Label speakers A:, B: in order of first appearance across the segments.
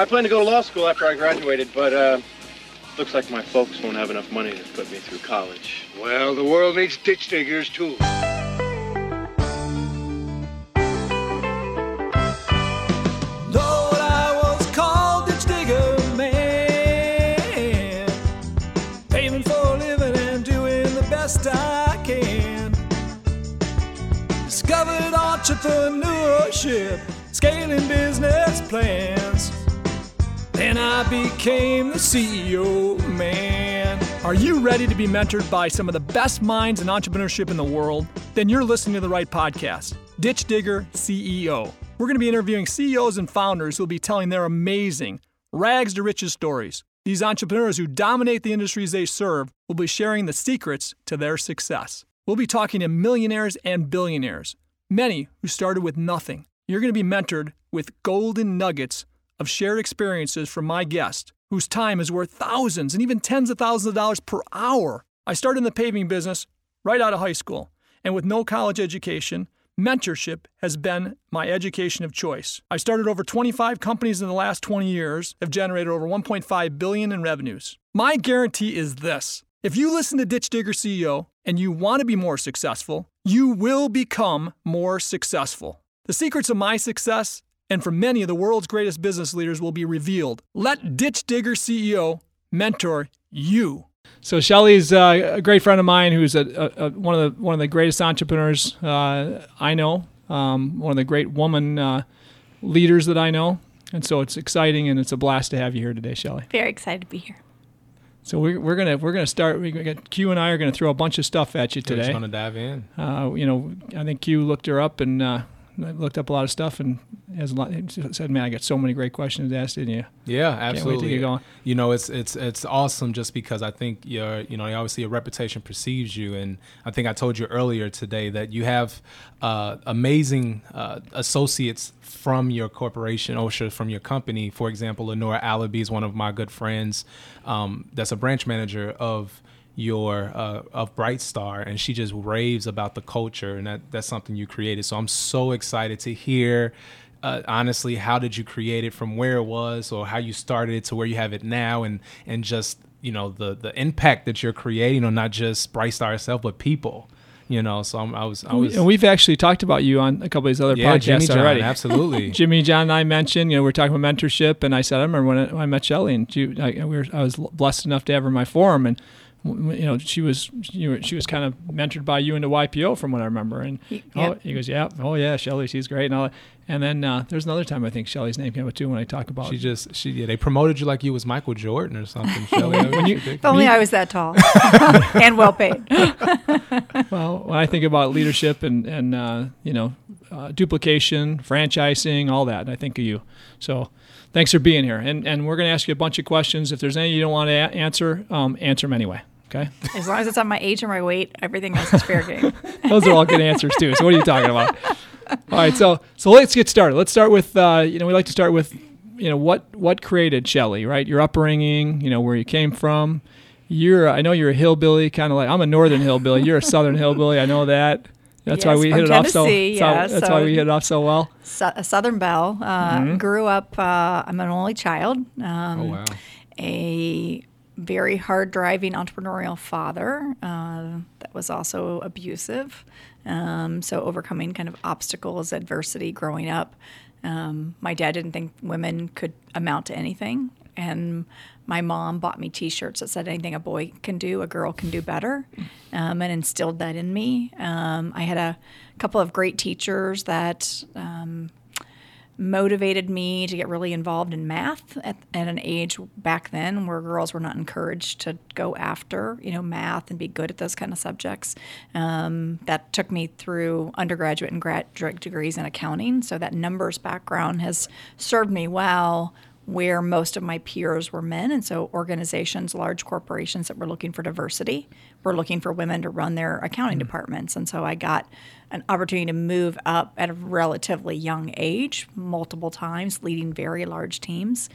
A: I plan to go to law school after I graduated, but uh, looks like my folks won't have enough money to put me through college.
B: Well, the world needs ditch diggers, too.
C: Lord, I was called ditch digger man, paving for a living and doing the best I can. Discovered entrepreneurship, scaling business plans. Became the CEO man. Are you ready to be mentored by some of the best minds in entrepreneurship in the world? Then you're listening to the right podcast, Ditch Digger CEO. We're going to be interviewing CEOs and founders who will be telling their amazing, rags to riches stories. These entrepreneurs who dominate the industries they serve will be sharing the secrets to their success. We'll be talking to millionaires and billionaires, many who started with nothing. You're going to be mentored with golden nuggets of shared experiences from my guest, whose time is worth thousands and even tens of thousands of dollars per hour. I started in the paving business right out of high school, and with no college education, mentorship has been my education of choice. I started over 25 companies in the last 20 years, have generated over 1.5 billion in revenues. My guarantee is this. If you listen to Ditch Digger CEO and you want to be more successful, you will become more successful. The secrets of my success and for many of the world's greatest business leaders will be revealed. Let Ditch Digger CEO mentor you. So Shelly's uh, a great friend of mine, who's a, a, a, one of the one of the greatest entrepreneurs uh, I know, um, one of the great woman uh, leaders that I know, and so it's exciting and it's a blast to have you here today, Shelly.
D: Very excited to be here.
C: So we're, we're gonna we're gonna start. We got Q and I are gonna throw a bunch of stuff at you
E: We're just gonna dive in.
C: Uh, you know, I think Q looked her up and uh, looked up a lot of stuff and has a lot. Said, "Man, I got so many great questions to ask, didn't you?"
E: Yeah,
C: Can't wait to
E: absolutely.
C: get going.
E: You know, it's it's it's awesome just because I think your you know obviously your reputation precedes you, and I think I told you earlier today that you have uh, amazing uh, associates from your corporation, OSHA, from your company. For example, Lenora Allaby is one of my good friends. Um, that's a branch manager of your uh, of Bright Star, and she just raves about the culture, and that that's something you created. So I'm so excited to hear. Uh, honestly, how did you create it from where it was, or how you started it to where you have it now, and and just you know the the impact that you're creating on not just Bright Star itself, but people. You know, so I'm, I was I was
C: and we've actually talked about you on a couple of these other
E: yeah,
C: podcasts
E: Jimmy John,
C: already.
E: absolutely.
C: Jimmy John and I mentioned, you know, we are talking about mentorship, and I said, I remember when I, when I met Shelly, and she, I, we were, I was blessed enough to have her in my forum, and you know, she was, you were, she was kind of mentored by you into YPO, from what I remember, and
D: Y-
C: oh,
D: yep.
C: he goes, yeah, oh yeah, Shelly, she's great, and all that. And then uh, there's another time I think Shelly's name came up too when I talk about
E: She just she yeah they promoted you like you was Michael Jordan or something. Shelley. That was
C: When you-
D: If only I was that tall and well paid.
C: Well, when I think about leadership and and uh, you know uh, duplication, franchising, all that, I think of you. So, thanks for being here. And and we're going to ask you a bunch of questions. If there's any you don't want to a- answer, um, answer them anyway. Okay,
D: As long as it's on my age or my weight, everything else is fair game.
C: those are all good answers too. So, what are you talking about? All right, so so let's get started. Let's start with uh, you know we like to start with you know what what created Shelley, right? Your upbringing, you know where you came from. You're I know you're a hillbilly, kind of like I'm a northern hillbilly. You're a southern hillbilly. I know that. That's why we hit it off so. So-
D: yeah,
C: that's
D: so-
C: why we hit it off so well.
D: Su- a Southern Belle. Uh,
C: Mm-hmm.
D: Grew up. Uh, I'm an only child. Um,
E: Oh wow.
D: a very hard driving entrepreneurial father uh, that was also abusive. Um, so, overcoming kind of obstacles, adversity growing up. Um, my dad didn't think women could amount to anything. And my mom bought me t shirts that said, anything a boy can do, a girl can do better, um, and instilled that in me. Um, I had a couple of great teachers that um, motivated me to get really involved in math at, at an age back then where girls were not encouraged to go after you know math and be good at those kind of subjects. Um, that took me through undergraduate and graduate degrees in accounting. So that numbers background has served me well where most of my peers were men. And so organizations large corporations that were looking for diversity were looking for women to run their accounting departments. And so i got an opportunity to move up at a relatively young age multiple times leading very large teams.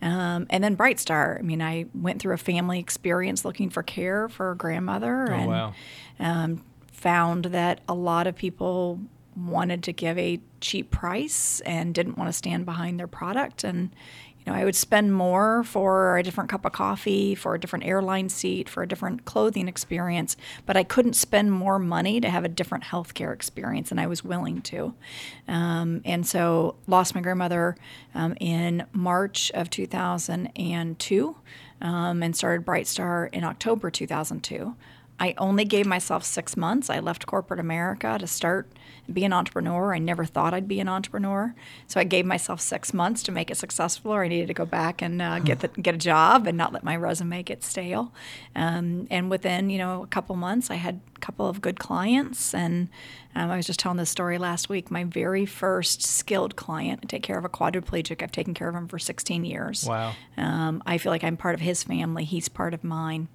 D: Um, and then bright star i mean i went through a family experience looking for care for a grandmother
E: Oh
D: and
E: wow.
D: um, found that a lot of people wanted to give a cheap price and didn't want to stand behind their product. And you know, I would spend more for a different cup of coffee, for a different airline seat, for a different clothing experience, but I couldn't spend more money to have a different healthcare experience, and I was willing to. Um, and so, lost my grandmother um, in March of 2002 um, and started Bright Star in October 2002. I only gave myself six months. I left corporate America to start be an entrepreneur. I never thought I'd be an entrepreneur, so I gave myself six months to make it successful. Or I needed to go back and uh, get the, get a job and not let my resume get stale. Um, and within you know a couple months, I had a couple of good clients. And um, I was just telling this story last week. My very first skilled client, I take care of a quadriplegic. I've taken care of him for 16 years.
E: Wow.
D: Um, I feel like I'm part of his family. He's part of mine.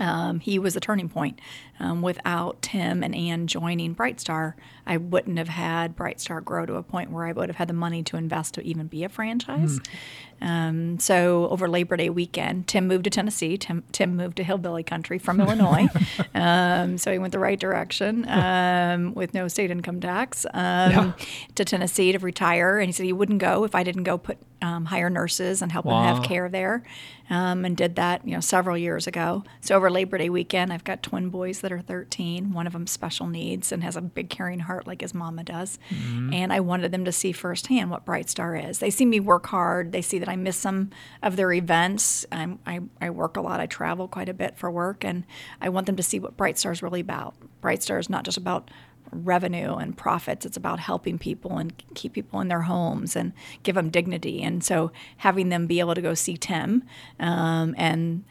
D: Um, he was a turning point. Um, without Tim and Ann joining Brightstar, I wouldn't have had Brightstar grow to a point where I would have had the money to invest to even be a franchise.
E: Mm.
D: Um, so over Labor Day weekend, Tim moved to Tennessee. Tim, Tim moved to hillbilly country from Illinois. Um, so he went the right direction um, with no state income tax um,
C: Yeah.
D: to Tennessee to retire. And he said he wouldn't go if I didn't go put um, hire nurses and help him have care there. Um, and did that, you know, several years ago. So over Labor Day weekend, I've got twin boys that are 13. One of them special needs and has a big caring heart like his mama does. And I wanted them to see firsthand what Bright Star is. They see me work hard. They see that I miss some of their events. I'm, I, I work a lot. I travel quite a bit for work, and I want them to see what Bright Star is really about. Bright Star is not just about revenue and profits. It's about helping people and keep people in their homes and give them dignity. And so having them be able to go see Tim um, and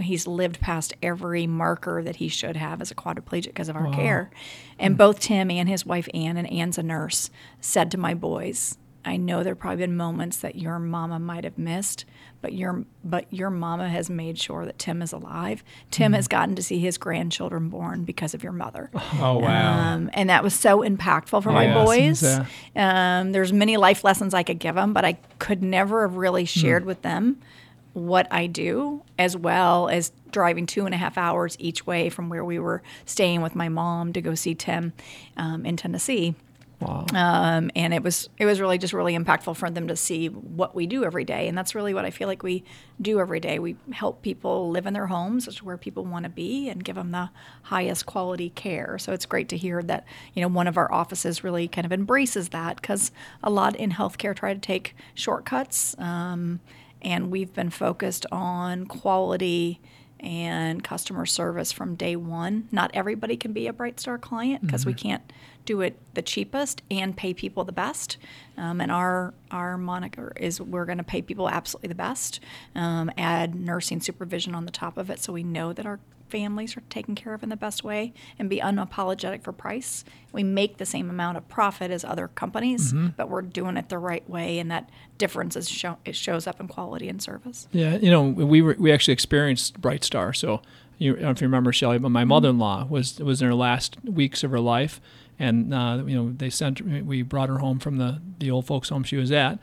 D: he's lived past every marker that he should have as a quadriplegic because of our care. And both Tim and his wife Ann, and Ann's a nurse, said to my boys, I know there've probably been moments that your mama might have missed, but your but your mama has made sure that Tim is alive. Tim has gotten to see his grandchildren born because of your mother.
E: Oh wow.
D: Um, and that was so impactful for my boys.
C: yeah.
D: Um, there's many life lessons I could give them, but I could never have really shared with them what I do, as well as driving two and a half hours each way from where we were staying with my mom to go see Tim um, in Tennessee.
C: Wow.
D: Um, and it was it was really just really impactful for them to see what we do every day, and that's really what I feel like we do every day. We help people live in their homes, which is where people want to be, and give them the highest quality care. So it's great to hear that you know one of our offices really kind of embraces that because a lot in healthcare try to take shortcuts, um, and we've been focused on quality and customer service from day one. Not everybody can be a Bright Star client because we can't do it the cheapest and pay people the best. Um, and our our moniker is we're going to pay people absolutely the best. Um, add nursing supervision on the top of it, so we know that our families are taken care of in the best way and be unapologetic for price. We make the same amount of profit as other companies, but we're doing it the right way, and that difference is show, it shows up in quality and service.
C: Yeah, you know, we were we actually experienced Bright Star. So you, I don't know if you remember Shelley, but my mother-in-law was was in her last weeks of her life, and uh, you know they sent we brought her home from the the old folks home she was at.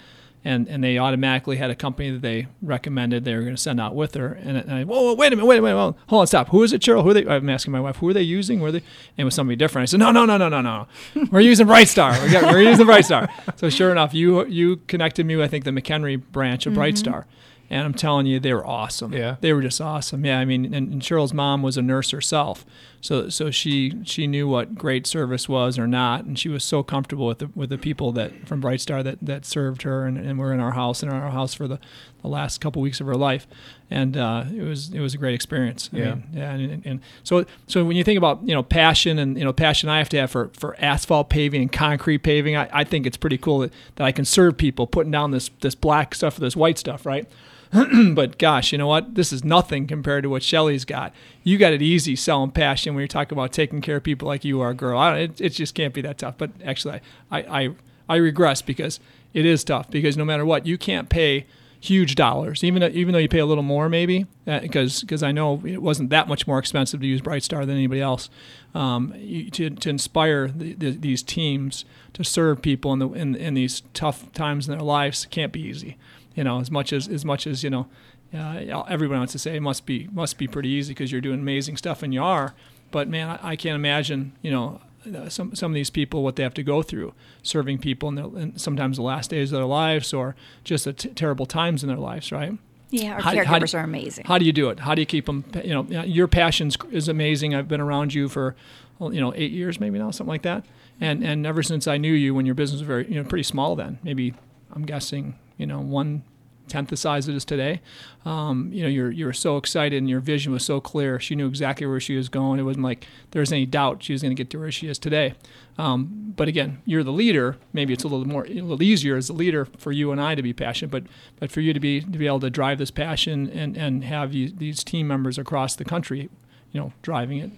C: And, and they automatically had a company that they recommended they were going to send out with her. And, and I, whoa, whoa, wait a minute, wait a minute, whoa, hold on, stop. Who is it, Cheryl? Who are they? I'm asking my wife, who are they using? Were they? And it was somebody different. I said, no, no, no, no, no, no. We're using BrightStar. We got, we're using BrightStar. So sure enough, you you connected me with I think the McHenry branch of mm-hmm. Bright Star. And I'm telling you, they were awesome.
E: Yeah.
C: they were just awesome. Yeah, I mean, and, and Cheryl's mom was a nurse herself, so so she she knew what great service was or not, and she was so comfortable with the with the people that from Bright Star that that served her and, and were in our house and in our house for the, the last couple weeks of her life, and uh, it was it was a great experience. I
E: Yeah.
C: mean, yeah, and, and, and so so when you think about you know passion and you know passion I have to have for, for asphalt paving and concrete paving, I, I think it's pretty cool that, that I can serve people putting down this this black stuff or this white stuff, right? but gosh, you know what? This is nothing compared to what Shelly's got. You got it easy selling passion when you're talking about taking care of people like you are, girl. It, it just can't be that tough. But actually, I, I, I regress because it is tough because no matter what, you can't pay huge dollars, even though, even though you pay a little more maybe, because because I know it wasn't that much more expensive to use Bright Star than anybody else. Um, you, to, to inspire the, the, these teams to serve people in the in, in these tough times in their lives can't be easy. You know, as much as as much as you know, uh, everyone wants to say it must be must be pretty easy because you're doing amazing stuff and you are. But man, I, I can't imagine you know uh, some some of these people what they have to go through, serving people in, their, in sometimes the last days of their lives or just the t- terrible times in their lives, right?
D: Yeah, our
C: How-
D: caregivers
C: how do-
D: are amazing.
C: How do you do it? How do you keep them? You know, your passion is amazing. I've been around you for, you know, eight years maybe now, something like that. And and ever since I knew you, when your business was very, you know, pretty small then, maybe I'm guessing, you know, one tenth the size it is today. Um, you know, you're you're so excited and your vision was so clear. She knew exactly where she was going. It wasn't like there was any doubt she was going to get to where she is today. Um, but again, you're the leader. Maybe it's a little more, a little easier as a leader for you and I to be passionate, but but for you to be to be able to drive this passion and and have you, these team members across the country, you know, driving it.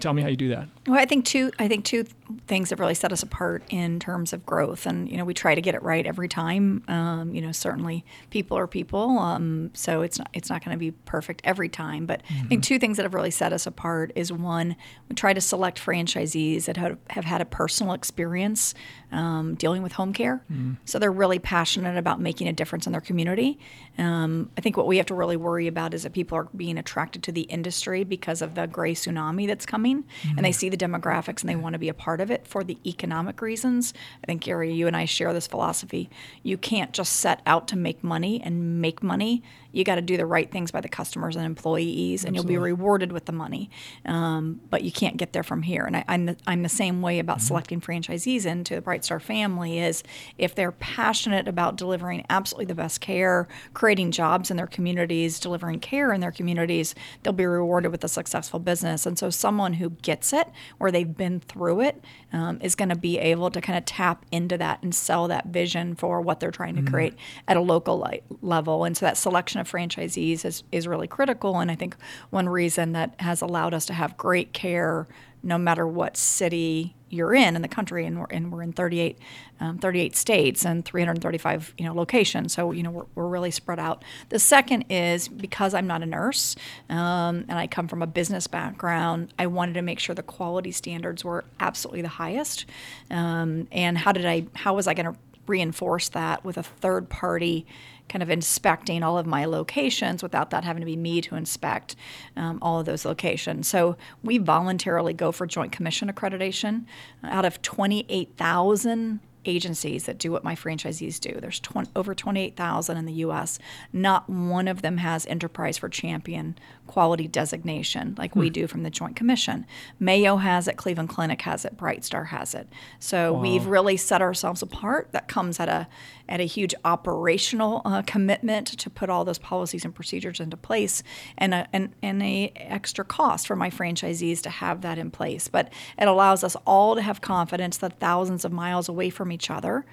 C: Tell me how you do that.
D: Well, I think two. I think two things that really set us apart in terms of growth, and you know, we try to get it right every time. Um, you know, certainly people are people, um, so it's not it's not going to be perfect every time. But I think two things that have really set us apart is one, we try to select franchisees that have, have had a personal experience um, dealing with home care, so they're really passionate about making a difference in their community. Um, I think what we have to really worry about is that people are being attracted to the industry because of the gray tsunami that's coming, and they see the demographics and they want to be a part of it for the economic reasons. I think Gary, you and I share this philosophy. You can't just set out to make money and make money. You got to do the right things by the customers and employees, and you'll be rewarded with the money. Um, but you can't get there from here. And I, I'm the, I'm the same way about selecting franchisees into the Bright Star family. Is if they're passionate about delivering absolutely the best care, creating jobs in their communities, delivering care in their communities, they'll be rewarded with a successful business. And so, someone who gets it, where they've been through it, um, is going to be able to kind of tap into that and sell that vision for what they're trying to create at a local li- level. And so, that selection of franchisees is, is really critical. And I think one reason that has allowed us to have great care no matter what city you're in in the country, and we're, and we're in 38, um, 38 states and 335 you know locations. So you know we're, we're really spread out. The second is because I'm not a nurse um, and I come from a business background, I wanted to make sure the quality standards were absolutely the highest. Um, and how did I? How was I going to reinforce that with a third party? Kind of inspecting all of my locations without that having to be me to inspect um, all of those locations. So we voluntarily go for Joint Commission accreditation. Out of 28,000 agencies that do what my franchisees do, there's 20, over 28,000 in the U.S. Not one of them has Enterprise for Champion quality designation like we do from the Joint Commission. Mayo has it, Cleveland Clinic has it, Bright Star has it. So we've really set ourselves apart. That comes at a at a huge operational uh, commitment to put all those policies and procedures into place, and a, and and a extra cost for my franchisees to have that in place. But it allows us all to have confidence that thousands of miles away from each other,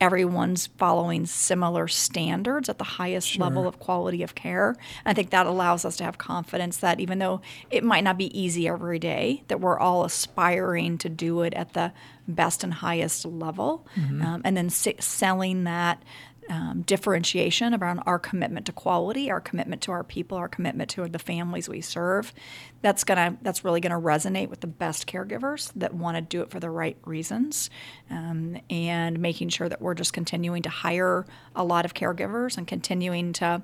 D: everyone's following similar standards at the highest level of quality of care. And I think that allows us to have confidence that even though it might not be easy every day, that we're all aspiring to do it at the best and highest level, um, and then s- selling that. Um, differentiation around our commitment to quality, our commitment to our people, our commitment to the families we serve. That's gonna that's really gonna resonate with the best caregivers that want to do it for the right reasons, um, and making sure that we're just continuing to hire a lot of caregivers and continuing to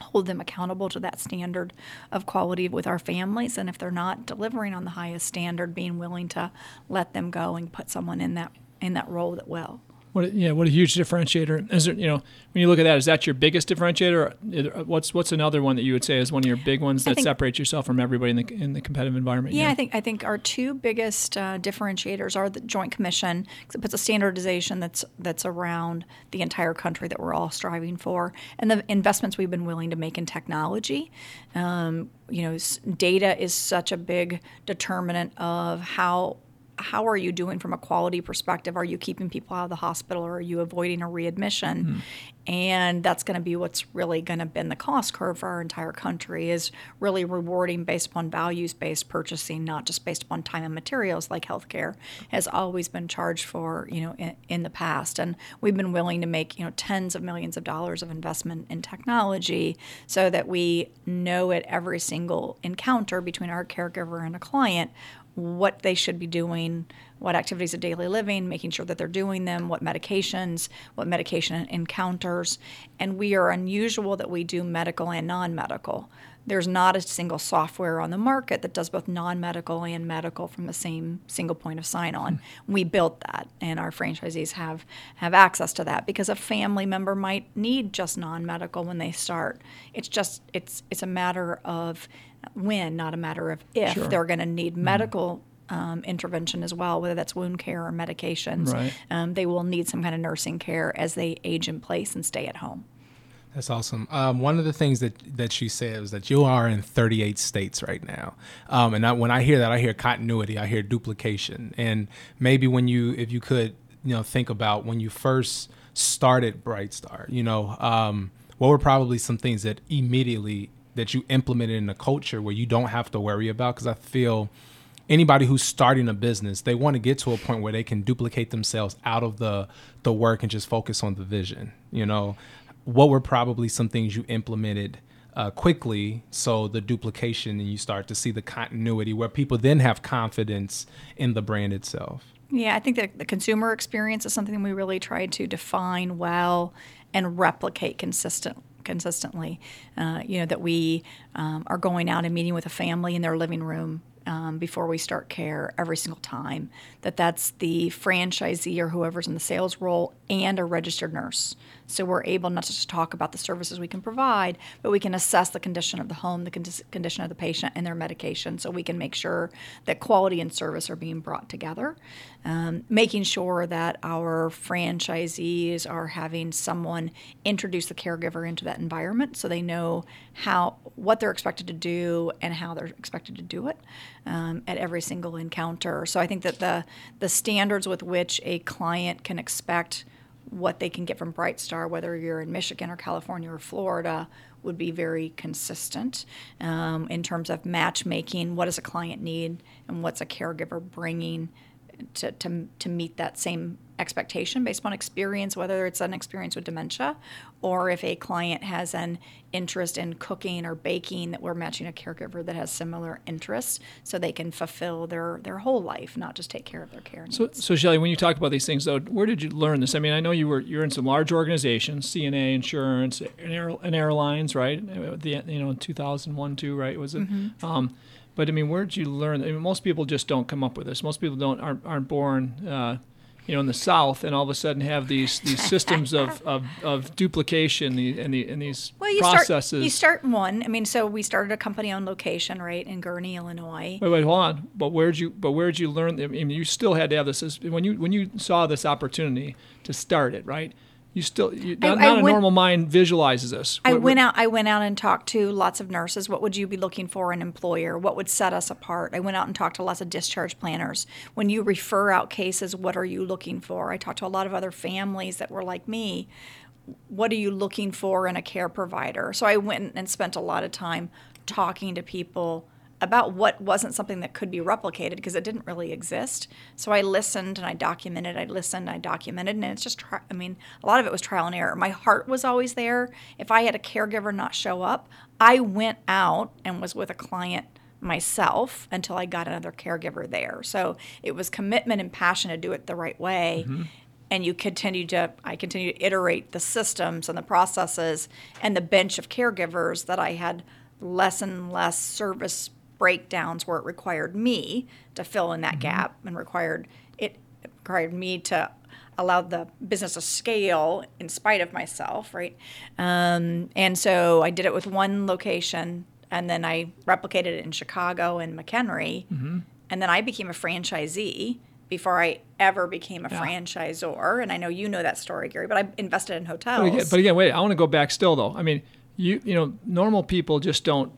D: hold them accountable to that standard of quality with our families. And if they're not delivering on the highest standard being willing to let them go and put someone in that in that role that will
C: What a, yeah, what a huge differentiator. Is there, you know, when you look at that, is that your biggest differentiator? What's what's another one that you would say is one of your big ones that
D: think-
C: separates yourself from everybody in the in the competitive environment?
D: Yeah? I think I think our two biggest uh, differentiators are the Joint Commission because it puts a standardization that's that's around the entire country that we're all striving for, and the investments we've been willing to make in technology. Um, you know, data is such a big determinant of how how are you doing from a quality perspective? Are you keeping people out of the hospital, or are you avoiding a readmission? Hmm. And that's going to be what's really going to bend the cost curve for our entire country is really rewarding based upon values-based purchasing, not just based upon time and materials like healthcare has always been charged for, you know, in, in the past. And we've been willing to make, you know, tens of millions of dollars of investment in technology so that we know at every single encounter between our caregiver and a client what they should be doing, what activities of daily living, making sure that they're doing them, what medications, what medication encounters. And we are unusual that we do medical and non medical. there's not a single software on the market that does both non-medical and medical from the same single point of sign-on. Hmm. We built that, and our franchisees have have access to that because a family member might need just non-medical when they start. It's just it's it's a matter of when, not a matter of if
C: Sure.
D: they're going to need medical. Um, intervention as well, whether that's wound care or medications.
C: Right.
D: Um, they will need some kind of nursing care as they age in place and stay at home.
E: That's awesome. Um, one of the things that that she said was that you are in 38 states right now, um, and I, when I hear that, I hear continuity, I hear duplication, and maybe when you, if you could, you know, think about when you first started Bright Star, you know, um, what were probably some things that immediately that you implemented in a culture where you don't have to worry about? Because I feel anybody who's starting a business they want to get to a point where they can duplicate themselves out of the the work and just focus on the vision you know what were probably some things you implemented uh, quickly so the duplication and you start to see the continuity where people then have confidence in the brand itself
D: Yeah, I think that the consumer experience is something we really try to define well and replicate consistent consistently. Uh, you know that we um, are going out and meeting with a family in their living room um, before we start care every single time. That that's the franchisee or whoever's in the sales role and a registered nurse. So we're able not just to talk about the services we can provide, but we can assess the condition of the home, the condi- condition of the patient, and their medication, so we can make sure that quality and service are being brought together. Um, making sure that our franchisees are having someone introduce the caregiver into that environment, so they know how what they're expected to do and how they're expected to do it um, at every single encounter. So I think that the the standards with which a client can expect what they can get from Bright Star, whether you're in Michigan or California or Florida, would be very consistent um, in terms of matchmaking. What does a client need, and what's a caregiver bringing to, to, to meet that same expectation based upon experience, whether it's an experience with dementia or if a client has an interest in cooking or baking, that we're matching a caregiver that has similar interests so they can fulfill their, their whole life, not just take care of their care needs.
C: So, so Shelly, when you talk about these things, though, where did you learn this? I mean, I know you were you're in some large organizations, CNA Insurance, and, air, and airlines, right? The you know, in 2001, two, right? Was it? Um, but I mean, where did you learn? I mean, most people just don't come up with this. Most people don't aren't, aren't born. Uh, you know, in the South, and all of a sudden have these these systems of, of, of duplication and, the, and these
D: Well, you
C: processes.
D: start you start in one. I mean, so we started a company on location, right, in Gurnee, Illinois.
C: Wait, wait, hold on. But where'd you? But where'd you learn? I mean, you still had to have this when you when you saw this opportunity to start it, right? You still you,
D: I-
C: not,
D: I
C: not a
D: went-
C: normal mind visualizes this.
D: I went out. I went out and talked to lots of nurses. What would you be looking for in an employer? What would set us apart? I went out and talked to lots of discharge planners. When you refer out cases, what are you looking for? I talked to a lot of other families that were like me. What are you looking for in a care provider? So I went and spent a lot of time talking to people about what wasn't something that could be replicated because it didn't really exist. So I listened and I documented, I listened, I documented, and it's just, tri- I mean, a lot of it was trial and error. My heart was always there. If I had a caregiver not show up, I went out and was with a client myself until I got another caregiver there. So it was commitment and passion to do it the right way. Mm-hmm. And you continue to, I continue to iterate the systems and the processes and the bench of caregivers that I had less and less service breakdowns where it required me to fill in that gap and required it required me to allow the business to scale in spite of myself, right? Um, and so I did it with one location, and then I replicated it in Chicago and McHenry, and then I became a franchisee before I ever became a franchisor. And I know you know that story, Gary, but I invested in hotels.
C: But again, but again, wait. I want to go back still though. I mean, you you know, normal people just don't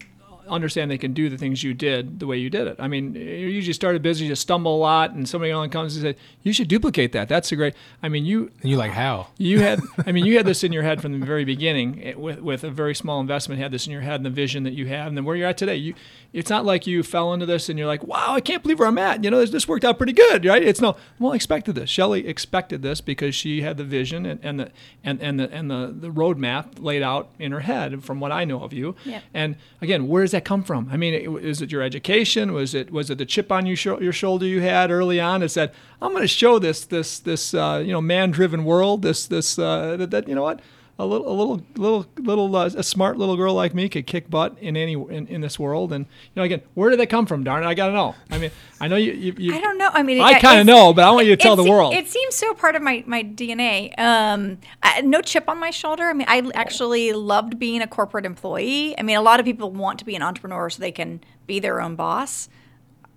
C: understand they can do the things you did the way you did it. I mean, you usually start a business, you stumble a lot, and somebody along comes and says, "You should duplicate that. That's a great." I mean, you
E: and you're like how
C: you had i mean you had this in your head from the very beginning eh, with, with a very small investment had this in your head and the vision that you have and then where you're at today you it's not like you fell into this and you're like wow i can't believe where i'm at. You know this, this worked out pretty good right? It's no well i expected this. Shelly expected this because she had the vision and, and the and, and the and the, the roadmap laid out in her head from what i know of you.
D: Yeah.
C: and again where does that come from? I mean it- is it your education? Was it was it the chip on your, sho- your shoulder you had early on that said i'm going to show this this this uh, you know man driven world this this uh, that, that you know what a little, a little, little, little, uh, a smart little girl like me could kick butt in any in, in this world. And you know, again, where did they come from? Darn it, I gotta know. I mean, I know you. you, you
D: I don't know. I mean,
C: I kind of know, but I want you to tell the world.
D: It seems so part of my, my DNA. Um, I, no chip on my shoulder. I mean, I actually loved being a corporate employee. I mean, a lot of people want to be an entrepreneur so they can be their own boss.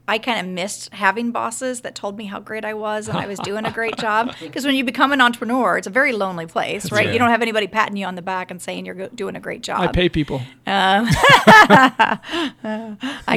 D: I kind of missed having bosses that told me how great I was and I was doing a great job. Because when you become an entrepreneur, it's a very lonely place, right? You don't have anybody patting you on the back and saying you're doing a great job.
C: I pay people.
D: I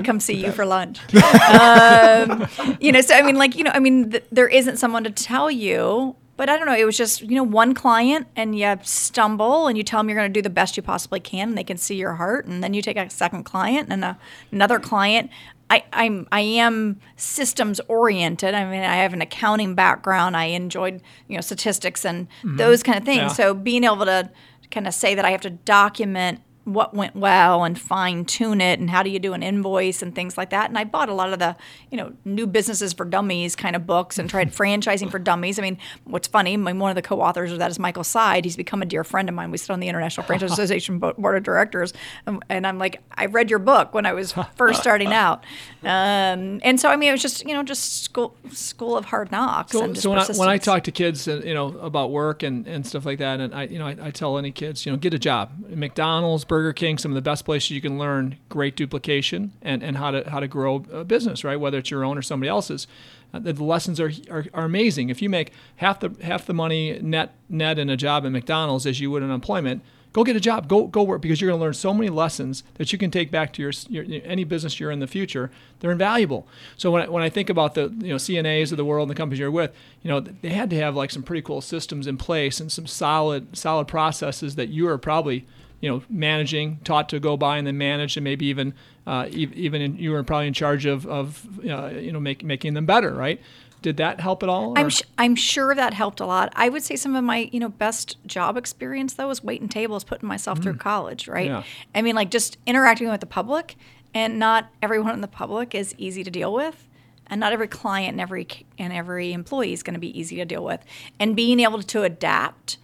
D: come see you for lunch. um, you know, so I mean, like, you know, I mean, th- there isn't someone to tell you, but I don't know. It was just, you know, one client and you stumble and you tell them you're going to do the best you possibly can and they can see your heart. And then you take a second client and a, another client. I, I'm I am systems oriented. I mean, I have an accounting background. I enjoyed you know statistics and mm-hmm. those kind of things.
C: Yeah.
D: So being able to kind of say that I have to document what went well and fine tune it and how do you do an invoice and things like that. And I bought a lot of the, you know, new businesses for dummies kind of books and tried franchising for dummies. I mean, what's funny, one of the co-authors of that is Michael Seid. He's become a dear friend of mine. We sit on the International Franchise Association Board of Directors. Um, and I'm like, I read your book when I was first starting out. Um, and so, I mean, it was just, you know, just school, school of hard knocks.
C: So, so when I, when I talk to kids, you know, about work and, and stuff like that, and I, you know, I, I tell any kids, you know, get a job. McDonald's, Burger King, some of the best places you can learn great duplication and, and how to how to grow a business, right? Whether it's your own or somebody else's. Uh, the, lessons are, are are amazing. If you make half the half the money net net in a job at McDonald's as you would in employment, go get a job go go work because you're going to learn so many lessons that you can take back to your, your any business you're in the future they're invaluable so when I, when I think about the you know CNAs of the world and the companies you're with you know they had to have like some pretty cool systems in place and some solid solid processes that you are probably you know managing taught to go by and then manage and maybe even uh, e- even in, you were probably in charge of of uh, you know make, making them better right did that help at all
D: I'm, sh- I'm sure that helped a lot. I would say some of my, you know, best job experience though was waiting tables, putting myself through college, right?
C: Mm. Yeah.
D: I mean, like just interacting with the public, and not everyone in the public is easy to deal with, and not every client and every and every employee is going to be easy to deal with, and being able to adapt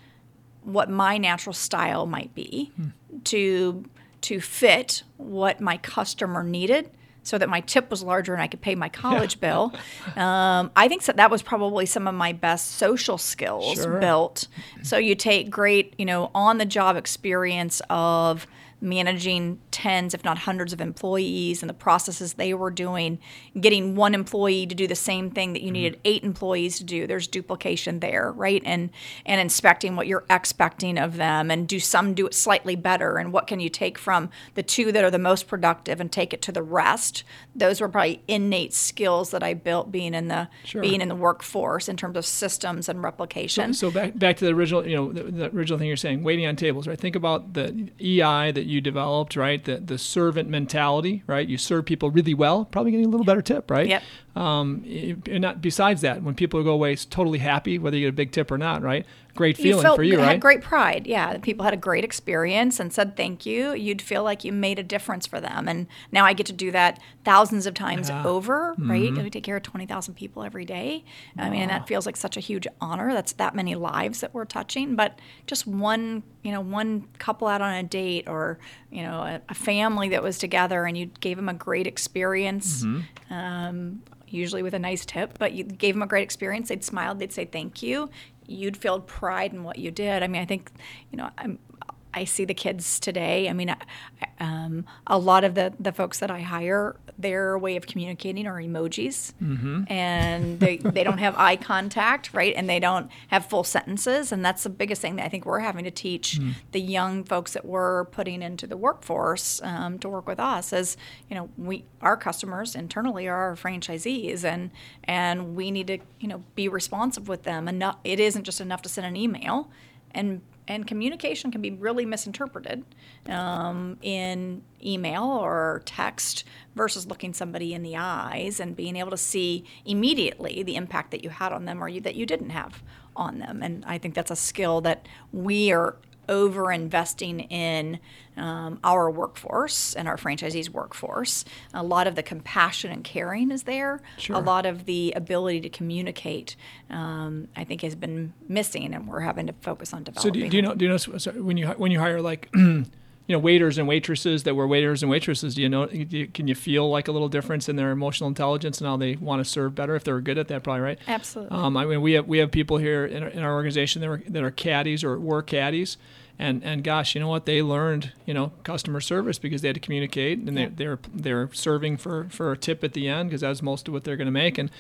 D: what my natural style might be to to fit what my customer needed so that my tip was larger and I could pay my college bill. Um, I think that that was probably some of my best social skills
C: Sure.
D: built. So you take great, you know, on the job experience of managing tens, if not hundreds of employees and the processes they were doing, getting one employee to do the same thing that you mm-hmm. needed eight employees to do. There's duplication there, right? And and inspecting what you're expecting of them and do some do it slightly better and what can you take from the two that are the most productive and take it to the rest. Those were probably innate skills that I built being in the
C: Sure.
D: being in the workforce in terms of systems and replication.
C: So back back to the original, you know, the, the original thing you're saying, waiting on tables, right? Think about the EI that you developed, right? The the servant mentality, right? You serve people really well, probably getting a little better tip, right?
D: Yep.
C: Um, and not besides that, when people go away totally happy, whether you get a big tip or not, right? Great feeling
D: felt
C: for you,
D: had
C: right?
D: great pride. Yeah, people had a great experience and said thank you. You'd feel like you made a difference for them, and now I get to do that thousands of times over. Right,
C: Mm-hmm.
D: we take care of twenty thousand people every day. I mean, and that feels like such a huge honor. That's that many lives that we're touching. But just one, you know, one couple out on a date, or you know, a, a family that was together, and you gave them a great experience.
C: Mm-hmm.
D: Um, usually with a nice tip, but you gave them a great experience. They'd smile, they'd say thank you. You'd feel pride in what you did. I mean, I think, you know, I'm, I see the kids today. I mean, um, a lot of the, the folks that I hire, their way of communicating are emojis, and they, they don't have eye contact, right? And they don't have full sentences, and that's the biggest thing that I think we're having to teach the young folks that we're putting into the workforce um, to work with us. Is you know, we our customers internally are our franchisees, and and we need to you know be responsive with them. And not, it isn't just enough to send an email, and and communication can be really misinterpreted um, in email or text versus looking somebody in the eyes and being able to see immediately the impact that you had on them or you, that you didn't have on them. And I think that's a skill that we are over investing in um, our workforce and our franchisees' workforce. A lot of the compassion and caring is there.
C: Sure.
D: A lot of the ability to communicate, um, I think, has been missing, and we're having to focus on
C: So
D: developing.
C: do, do you know? Do you know sorry, when you when you hire like you know waiters and waitresses that were waiters and waitresses? Do you know? Do you, can you feel like a little difference in their emotional intelligence and how they want to serve better if they're good at that? Probably right.
D: Absolutely.
C: Um, I mean, we have we have people here in our, in our organization that are that are caddies or were caddies, and and gosh, you know what? They learned you know customer service because they had to communicate, and they
D: Yeah.
C: they're they're serving for for a tip at the end because that's most of what they're going to make, and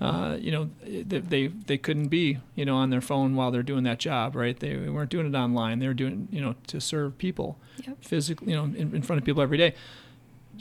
C: uh, you know they, they they couldn't be you know on their phone while they're doing that job, right? They weren't doing it online. They were doing you know to serve people,
D: Yep.
C: physically, you know, in, in front of people every day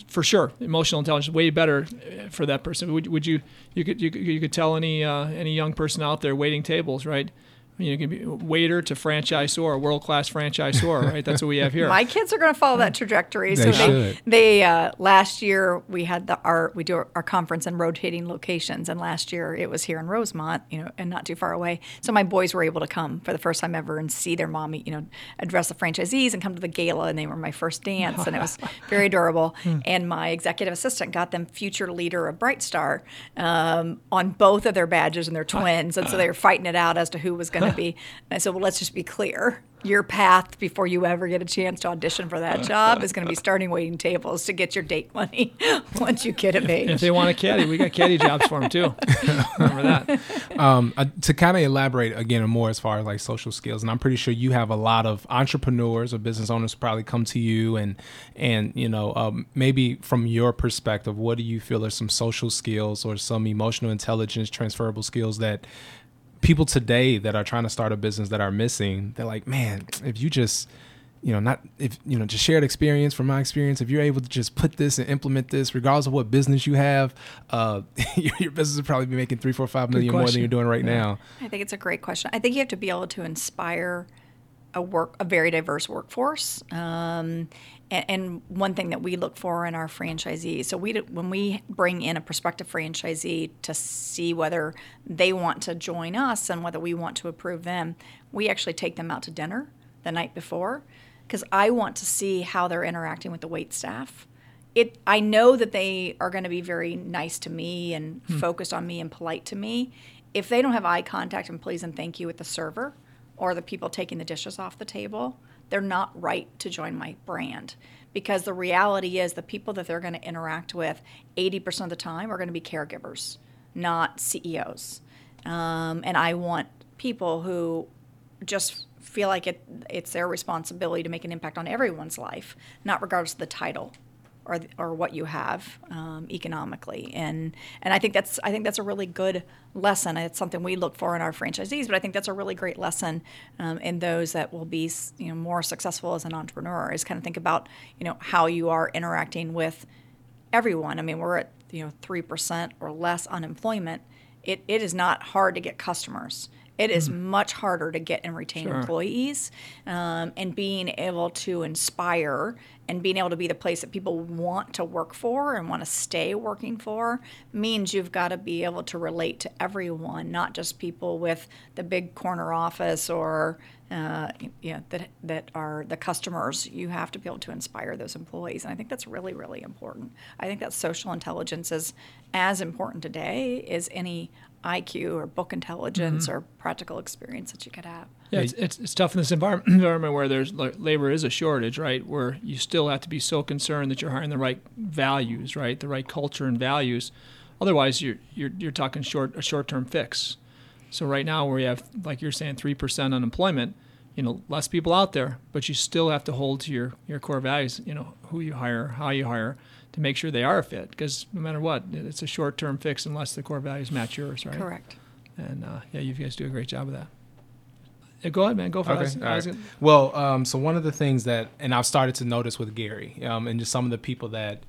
C: for sure emotional intelligence way better uh, for that person would, would you you could you could, you could tell any uh, any young person out there waiting tables right you know, can be waiter to franchisor, a world class franchisor, right? That's what we have here.
D: My kids are going to follow that trajectory.
E: They
D: so they,
E: should.
D: they uh, last year we had the our we do our, our conference in rotating locations, and last year it was here in Rosemont, you know, and not too far away. So my boys were able to come for the first time ever and see their mommy, you know, address the franchisees and come to the gala, and they were my first dance, and it was very adorable. and my executive assistant got them future leader of Bright Star um, on both of their badges, and they're twins, and so they were fighting it out as to who was going to be. And I said, well, let's just be clear. Your path before you ever get a chance to audition for that job is going to be starting waiting tables to get your date money once you get of
C: And if they want a caddy, we got caddy jobs for them too. Remember that.
E: um, uh, to kind of elaborate again more as far as like social skills, and I'm pretty sure you have a lot of entrepreneurs or business owners probably come to you and and you know um, maybe from your perspective, what do you feel are some social skills or some emotional intelligence transferable skills that people today that are trying to start a business that are missing? They're like, man, if you just you know, not if you know, just shared experience from my experience. If you're able to just put this and implement this, regardless of what business you have, uh, your, your business will probably be making three, four, five million more than you're doing right now.
D: I think it's a great question. I think you have to be able to inspire a work a very diverse workforce. Um, and, and one thing that we look for in our franchisees, so we when we bring in a prospective franchisee to see whether they want to join us and whether we want to approve them, we actually take them out to dinner the night before. Because I want to see how they're interacting with the wait staff. It I know that they are going to be very nice to me and hmm. focused on me and polite to me. If they don't have eye contact and please and thank you with the server or the people taking the dishes off the table, they're not right to join my brand. Because the reality is the people that they're going to interact with 80% of the time are going to be caregivers, not CEOs. Um, and I want people who just feel like it, it's their responsibility to make an impact on everyone's life, not regardless of the title or or what you have um, economically. And and I think that's I think that's a really good lesson. It's something we look for in our franchisees, but I think that's a really great lesson um, in those that will be you know more successful as an entrepreneur. Is kind of think about you know how you are interacting with everyone. I mean, we're at you know three percent or less unemployment. It, it is not hard to get customers. It is much harder to get and retain
C: Sure.
D: employees, um, and being able to inspire and being able to be the place that people want to work for and want to stay working for means you've got to be able to relate to everyone, not just people with the big corner office or uh, you know that that are the customers. You have to be able to inspire those employees, and I think that's really really important. I think that social intelligence is as important today as any IQ or book intelligence mm-hmm. or practical experience that you could have.
C: Yeah, it's, it's, it's tough in this environment, environment where there's labor is a shortage, right? Where you still have to be so concerned that you're hiring the right values, right? The right culture and values. Otherwise, you're you're, you're talking short a short term fix. So right now, where you have like you're saying three percent unemployment, you know, less people out there, but you still have to hold to your your core values. You know, who you hire, how you hire, to make sure they are a fit. Because no matter what, it's a short term fix unless the core values match yours, right?
D: Correct.
C: And uh, yeah, you guys do a great job of that. Yeah, go ahead, man. Go for it.
E: Okay.
C: I
E: all
C: was
E: right.
C: gonna-
E: Well, um, so one of the things that, and I've started to notice with Gary, um, and just some of the people that,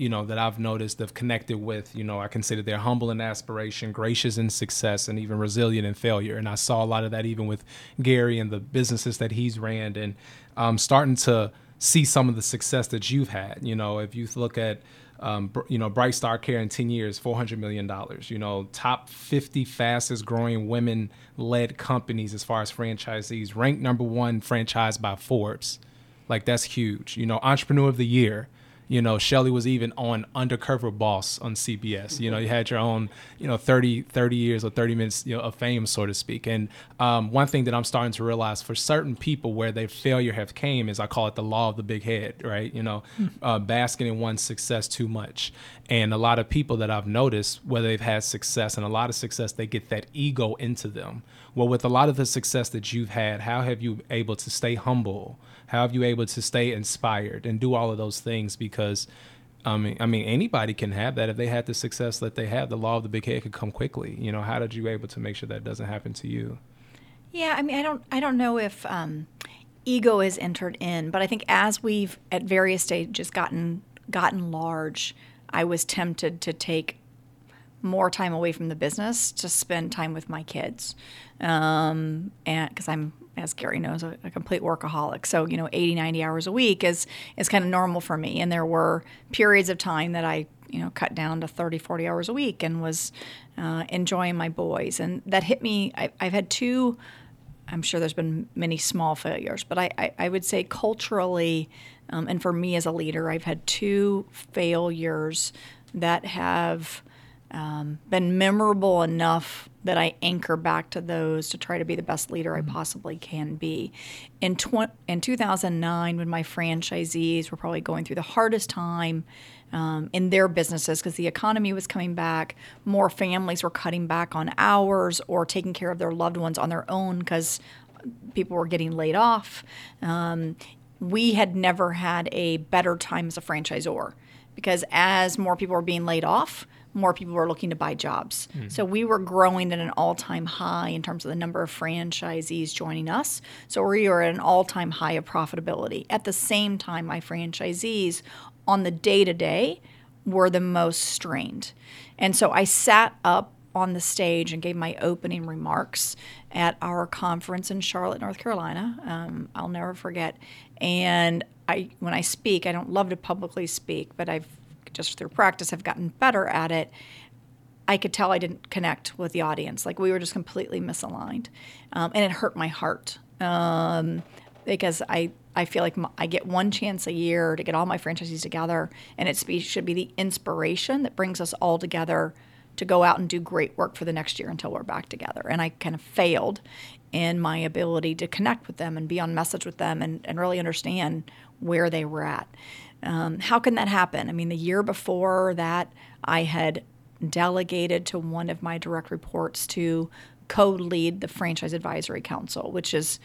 E: you know, that I've noticed have connected with, you know, I consider they're humble in aspiration, gracious in success, and even resilient in failure. And I saw a lot of that even with Gary and the businesses that he's ran, and um, starting to see some of the success that you've had. You know, if you look at um, you know, Bright Star Care in 10 years, $400 million. You know, top 50 fastest growing women led companies as far as franchisees, ranked number one franchise by Forbes. Like, that's huge. You know, Entrepreneur of the Year you know, Shelly was even on Undercover Boss on CBS. You know, you had your own, you know, 30, 30 years or 30 minutes you know, of fame, so to speak. And um, one thing that I'm starting to realize for certain people where their failure have came is I call it the law of the big head, right? You know, hmm. uh, basking in one's success too much. And a lot of people that I've noticed, whether they've had success and a lot of success, they get that ego into them. Well, with a lot of the success that you've had, how have you able to stay humble? How have you able to stay inspired and do all of those things? Because I mean, I mean, anybody can have that if they had the success that they have. The law of the big head could come quickly. You know, how did you able to make sure that doesn't happen to you?
D: Yeah, I mean, I don't, I don't know if um, ego is entered in, but I think as we've at various stages gotten gotten large, I was tempted to take more time away from the business to spend time with my kids, um, and because I'm as Gary knows, a, a, complete workaholic. So, you know, 80, 90 hours a week is, is kind of normal for me. And there were periods of time that I, you know, cut down to 30, 40 hours a week and was uh, enjoying my boys. And that hit me. I, have had two, I'm sure there's been many small failures, but I, I, I would say culturally, um, and for me as a leader, I've had two failures that have um, been memorable enough that I anchor back to those to try to be the best leader I mm-hmm. possibly can be. In, tw- in 2009, when my franchisees were probably going through the hardest time um, in their businesses because the economy was coming back, more families were cutting back on hours or taking care of their loved ones on their own because people were getting laid off. Um, we had never had a better time as a franchisor because as more people were being laid off, more people were looking to buy jobs. Mm-hmm. So we were growing at an all time high in terms of the number of franchisees joining us. So we were at an all time high of profitability. At the same time, my franchisees on the day to day were the most strained. And so I sat up on the stage and gave my opening remarks at our conference in Charlotte, North Carolina. Um, I'll never forget. And I, when I speak, I don't love to publicly speak, but I've just through practice have gotten better at it. I could tell I didn't connect with the audience. Like we were just completely misaligned, um, and it hurt my heart um, because I I feel like I get one chance a year to get all my franchisees together, and it should be the inspiration that brings us all together to go out and do great work for the next year until we're back together. And I kind of failed in my ability to connect with them and be on message with them and, and really understand where they were at. Um, how can that happen? I mean, the year before that, I had delegated to one of my direct reports to co lead the Franchise Advisory Council, which is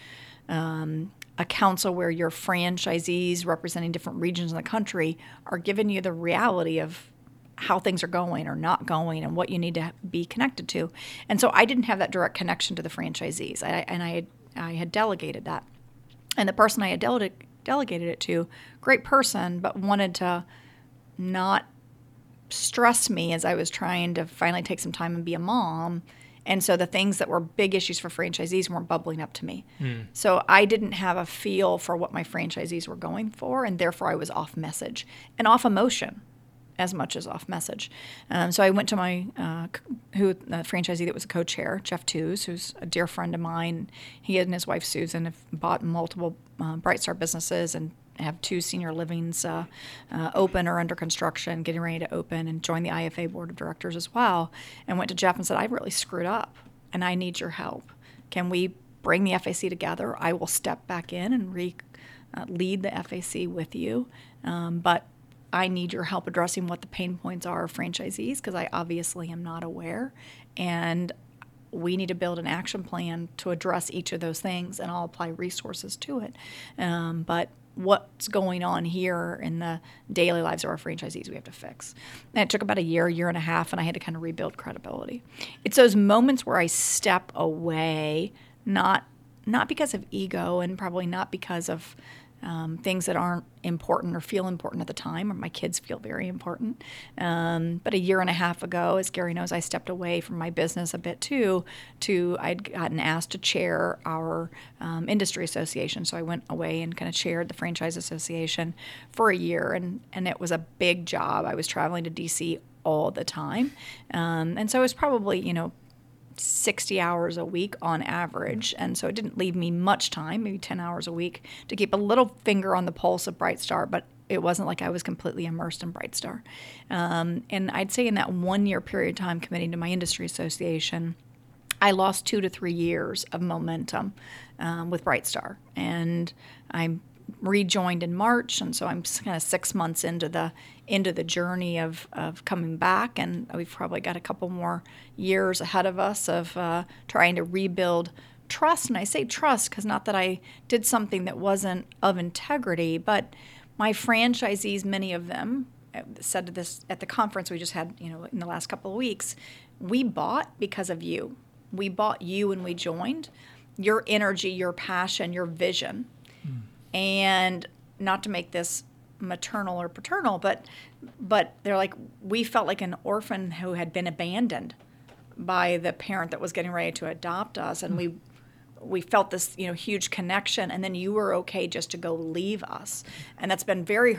D: um, a council where your franchisees representing different regions in the country are giving you the reality of how things are going or not going and what you need to be connected to. And so I didn't have that direct connection to the franchisees, I, and I had, I had delegated that. And the person I had delegated delegated it to, great person, but wanted to not stress me as I was trying to finally take some time and be a mom. And so the things that were big issues for franchisees weren't bubbling up to me. Mm. So I didn't have a feel for what my franchisees were going for, and therefore I was off message and off emotion as much as off message. Um, so I went to my uh, who the franchisee that was a co-chair, Jeff Tews, who's a dear friend of mine. He and his wife Susan have bought multiple uh, Bright Star businesses and have two senior livings uh, uh, open or under construction, getting ready to open, and joined the IFA board of directors as well. And went to Jeff and said, "I've really screwed up, and I need your help. Can we bring the FAC together? I will step back in and re." Uh, lead the FAC with you, um, but I need your help addressing what the pain points are of franchisees because I obviously am not aware. And we need to build an action plan to address each of those things and I'll apply resources to it. Um, but what's going on here in the daily lives of our franchisees we have to fix. And it took about a year, year and a half, and I had to kind of rebuild credibility. It's those moments where I step away, not not because of ego and probably not because of um, things that aren't important or feel important at the time, or my kids feel very important. Um, but a year and a half ago, as Gary knows, I stepped away from my business a bit too. To I'd gotten asked to chair our um, industry association, so I went away and kind of chaired the franchise association for a year, and and it was a big job. I was traveling to DC all the time, um, and so it was probably you know 60 hours a week on average. And so it didn't leave me much time, maybe 10 hours a week, to keep a little finger on the pulse of Bright Star, but it wasn't like I was completely immersed in Bright Star. Um, and I'd say in that one year period of time committing to my industry association, I lost two to three years of momentum um, with Bright Star. And I'm rejoined in March, and so I'm kind of six months into the into the journey of, of coming back, and we've probably got a couple more years ahead of us of uh, trying to rebuild trust. And I say trust because not that I did something that wasn't of integrity, but my franchisees, many of them, uh, said this at the conference we just had, you know, in the last couple of weeks. We bought because of you. We bought you when we joined. Your energy, your passion, your vision. Mm. And not to make this maternal or paternal, but but they're like we felt like an orphan who had been abandoned by the parent that was getting ready to adopt us, and we we felt this you know huge connection, and then you were okay just to go leave us, and that's been very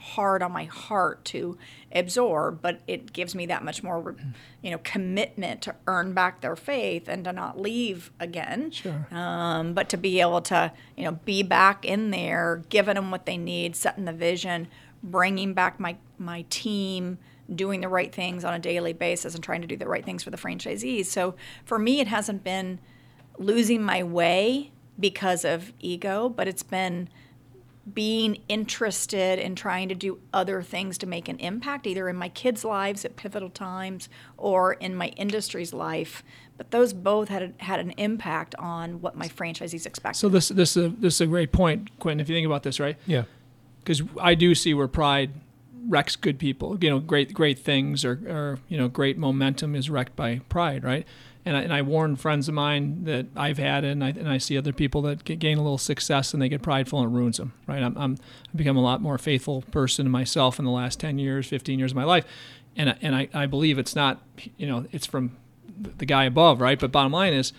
D: hard on my heart to absorb, but it gives me that much more, you know, commitment to earn back their faith and to not leave again.
C: Sure.
D: Um, but to be able to, you know, be back in there, giving them what they need, setting the vision, bringing back my my team, doing the right things on a daily basis, and trying to do the right things for the franchisees. So for me, it hasn't been losing my way because of ego, but it's been being interested in trying to do other things to make an impact, either in my kids' lives at pivotal times or in my industry's life. But those both had a, had an impact on what my franchisees expect.
C: So this this is a, this is a great point, Quentin. If you think about this, right?
E: Yeah.
C: Because I do see where pride wrecks good people. You know, great great things or, or you know great momentum is wrecked by pride, right? And I, and I warn friends of mine that I've had it, and I, and I see other people that get, gain a little success and they get prideful and it ruins them. Right? I'm, I'm I've become a lot more faithful person to myself in the last 10 years, 15 years of my life, and and I, I believe it's not you know it's from the guy above, right? But bottom line is,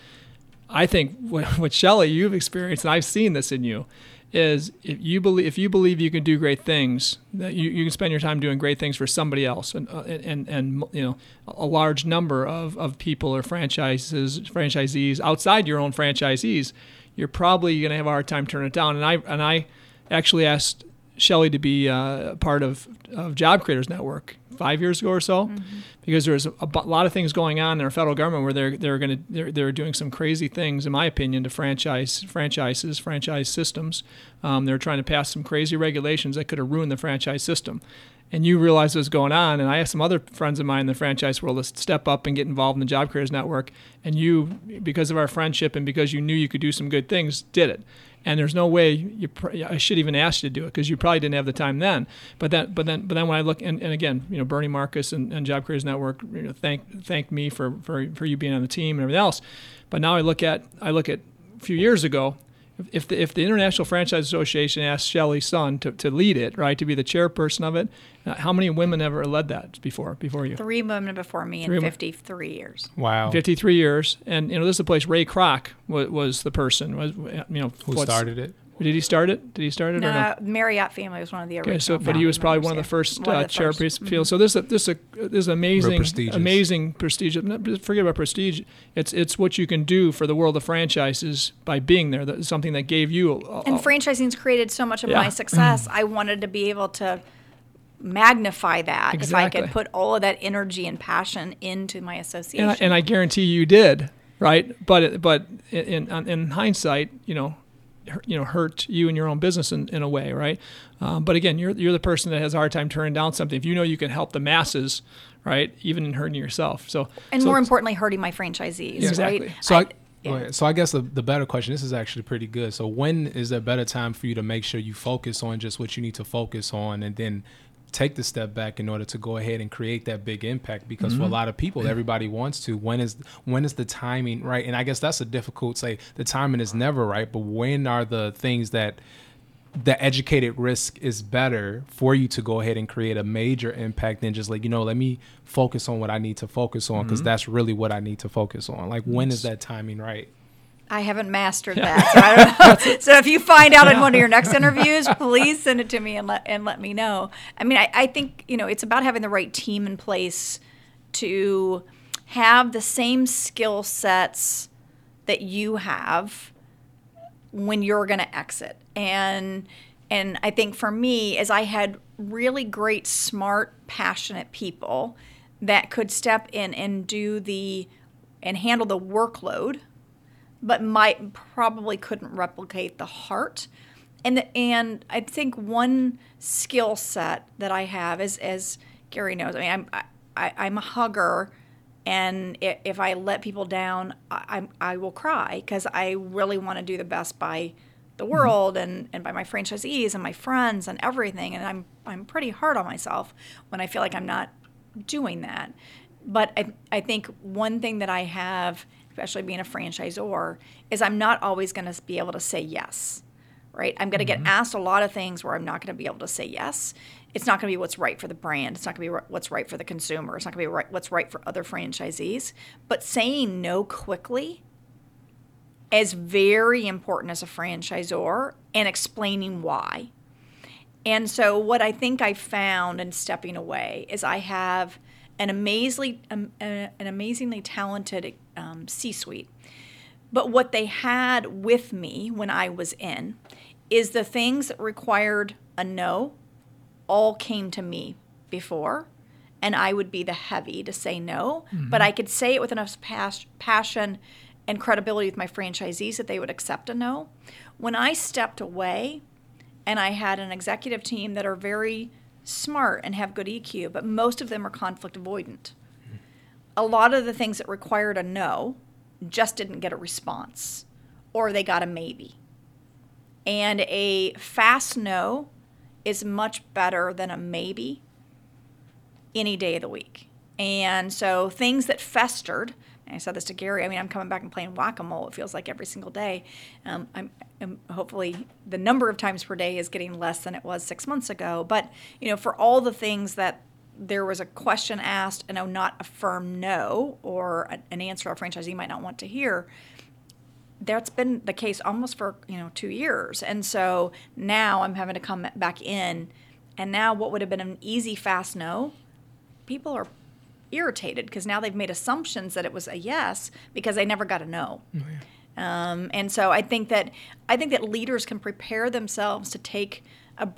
C: I think what, what Shelly you've experienced, and I've seen this in you, is if you believe if you believe you can do great things, that you, you can spend your time doing great things for somebody else, and uh, and and you know a large number of, of people or franchises franchisees outside your own franchisees, you're probably going to have a hard time turning it down. And I and I actually asked Shelly to be uh, part of, of Job Creators Network five years ago or so, mm-hmm. because there's a, a, lot of things going on in our federal government where they're they're going to they're, they're doing some crazy things, in my opinion, to franchise franchises, franchise systems. Um, they're trying to pass some crazy regulations that could have ruined the franchise system. And you realize what's going on, and I asked some other friends of mine in the franchise world to step up and get involved in the Job Creators Network. And you, because of our friendship and because you knew you could do some good things, did it and there's no way you pr- I should even ask you to do it because you probably didn't have the time then. But then, but then, but then when I look and, and again, you know, Bernie Marcus and, and Job Creators Network, you know, thank me for, for for you being on the team and everything else. But now I look at I look at a few years ago if the, if the International Franchise Association asked Shelly Sun to, to lead it, right, to be the chairperson of it, uh, how many women ever led that before before you?
D: Three women before me Three in 53 years.
E: Wow.
C: 53 years. And, you know, this is the place Ray Kroc was, was the person, was, you know.
E: Who started it?
C: Did he start it? Did he start it?
D: No,
C: or no?
D: Marriott family was one of the original.
C: Okay, so but he was probably one of the first uh, chair
D: mm-hmm.
C: So this this a, this is amazing, amazing prestige. Forget about prestige. It's it's what you can do for the world of franchises by being there. That's something that gave you. A,
D: and franchising's created so much of yeah. my success. I wanted to be able to magnify that
C: exactly.
D: if I could put all of that energy and passion into my association.
C: And I, and I guarantee you did, right? But but in, in in hindsight, you know you know hurt you and your own business in, in a way, right? Um, but again, you're you're the person that has a hard time turning down something. If you know you can help the masses, right, even in hurting yourself. So
D: and
C: so
D: more importantly, hurting my franchisees,
C: yeah, exactly.
D: right?
E: So I, yeah. So I guess the, the better question. This is actually pretty good. So when is a better time for you to make sure you focus on just what you need to focus on, and then take the step back in order to go ahead and create that big impact because mm-hmm. for a mm-hmm. lot of people everybody wants to when is when is the timing right? And i guess that's a difficult say the timing is never right but when are the things that the educated risk is better for you to go ahead and create a major impact than just like you know let me focus on what i need to focus on because that's really what i need to focus on. Like when is that timing right
D: I haven't mastered that. So, I don't know. so if you find out in one of your next interviews, please send it to me and let and let me know. I mean, I, I think you know it's about having the right team in place to have the same skill sets that you have when you're going to exit. And and I think for me, as I had really great, smart, passionate people that could step in and do the and handle the workload but might probably couldn't replicate the heart. And and I think one skill set that I have is as Gary knows. I mean, I'm I, I'm a hugger, and if I let people down, I I will cry because I really want to do the best by the mm-hmm. world and, and by my franchisees and my friends and everything. And I'm I'm pretty hard on myself when I feel like I'm not doing that. But I I think one thing that I have especially being a franchisor, is I'm not always going to be able to say yes, right? I'm going to mm-hmm. get asked a lot of things where I'm not going to be able to say yes. It's not going to be what's right for the brand. It's not going to be what's right for the consumer. It's not going to be right, what's right for other franchisees. But saying no quickly is very important as a franchisor and explaining why. And so, what I think I found in stepping away is I have an amazingly, um, an amazingly talented um, C suite. But what they had with me when I was in is the things that required a no all came to me before. And I would be the heavy to say no, mm-hmm. but I could say it with enough pas- passion and credibility with my franchisees that they would accept a no. When I stepped away and I had an executive team that are very smart and have good EQ, but most of them are conflict avoidant a lot of the things that required a no just didn't get a response or they got a maybe. And a fast no is much better than a maybe any day of the week. And so things that festered, I said this to Gary. I mean, I'm coming back and playing whack a mole. It feels like every single day. Um, I'm, I'm, hopefully the number of times per day is getting less than it was six months ago. But you know, for all the things that there was a question asked and a not a firm no or an answer a franchisee might not want to hear. That's been the case almost for you know two years. And so now i'm having to come back in and now what would have been an easy fast no people are irritated because now they've made assumptions that it was a yes because they never got a no. Oh, yeah. um, and so i think that i think that leaders can prepare themselves to take a,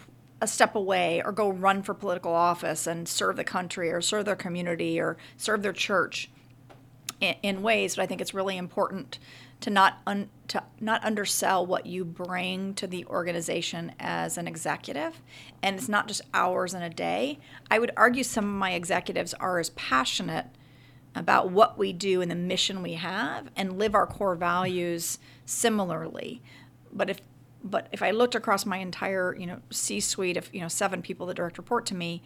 D: a step away or go run for political office and serve the country or serve their community or serve their church in, in ways. But I think it's really important to not un, to not undersell what you bring to the organization as an executive, and it's not just hours in a day. I would argue some of my executives are as passionate about what we do and the mission we have and live our core values similarly. But if but if I looked across my entire, you know, C-suite of, you know, seven people that direct report to me,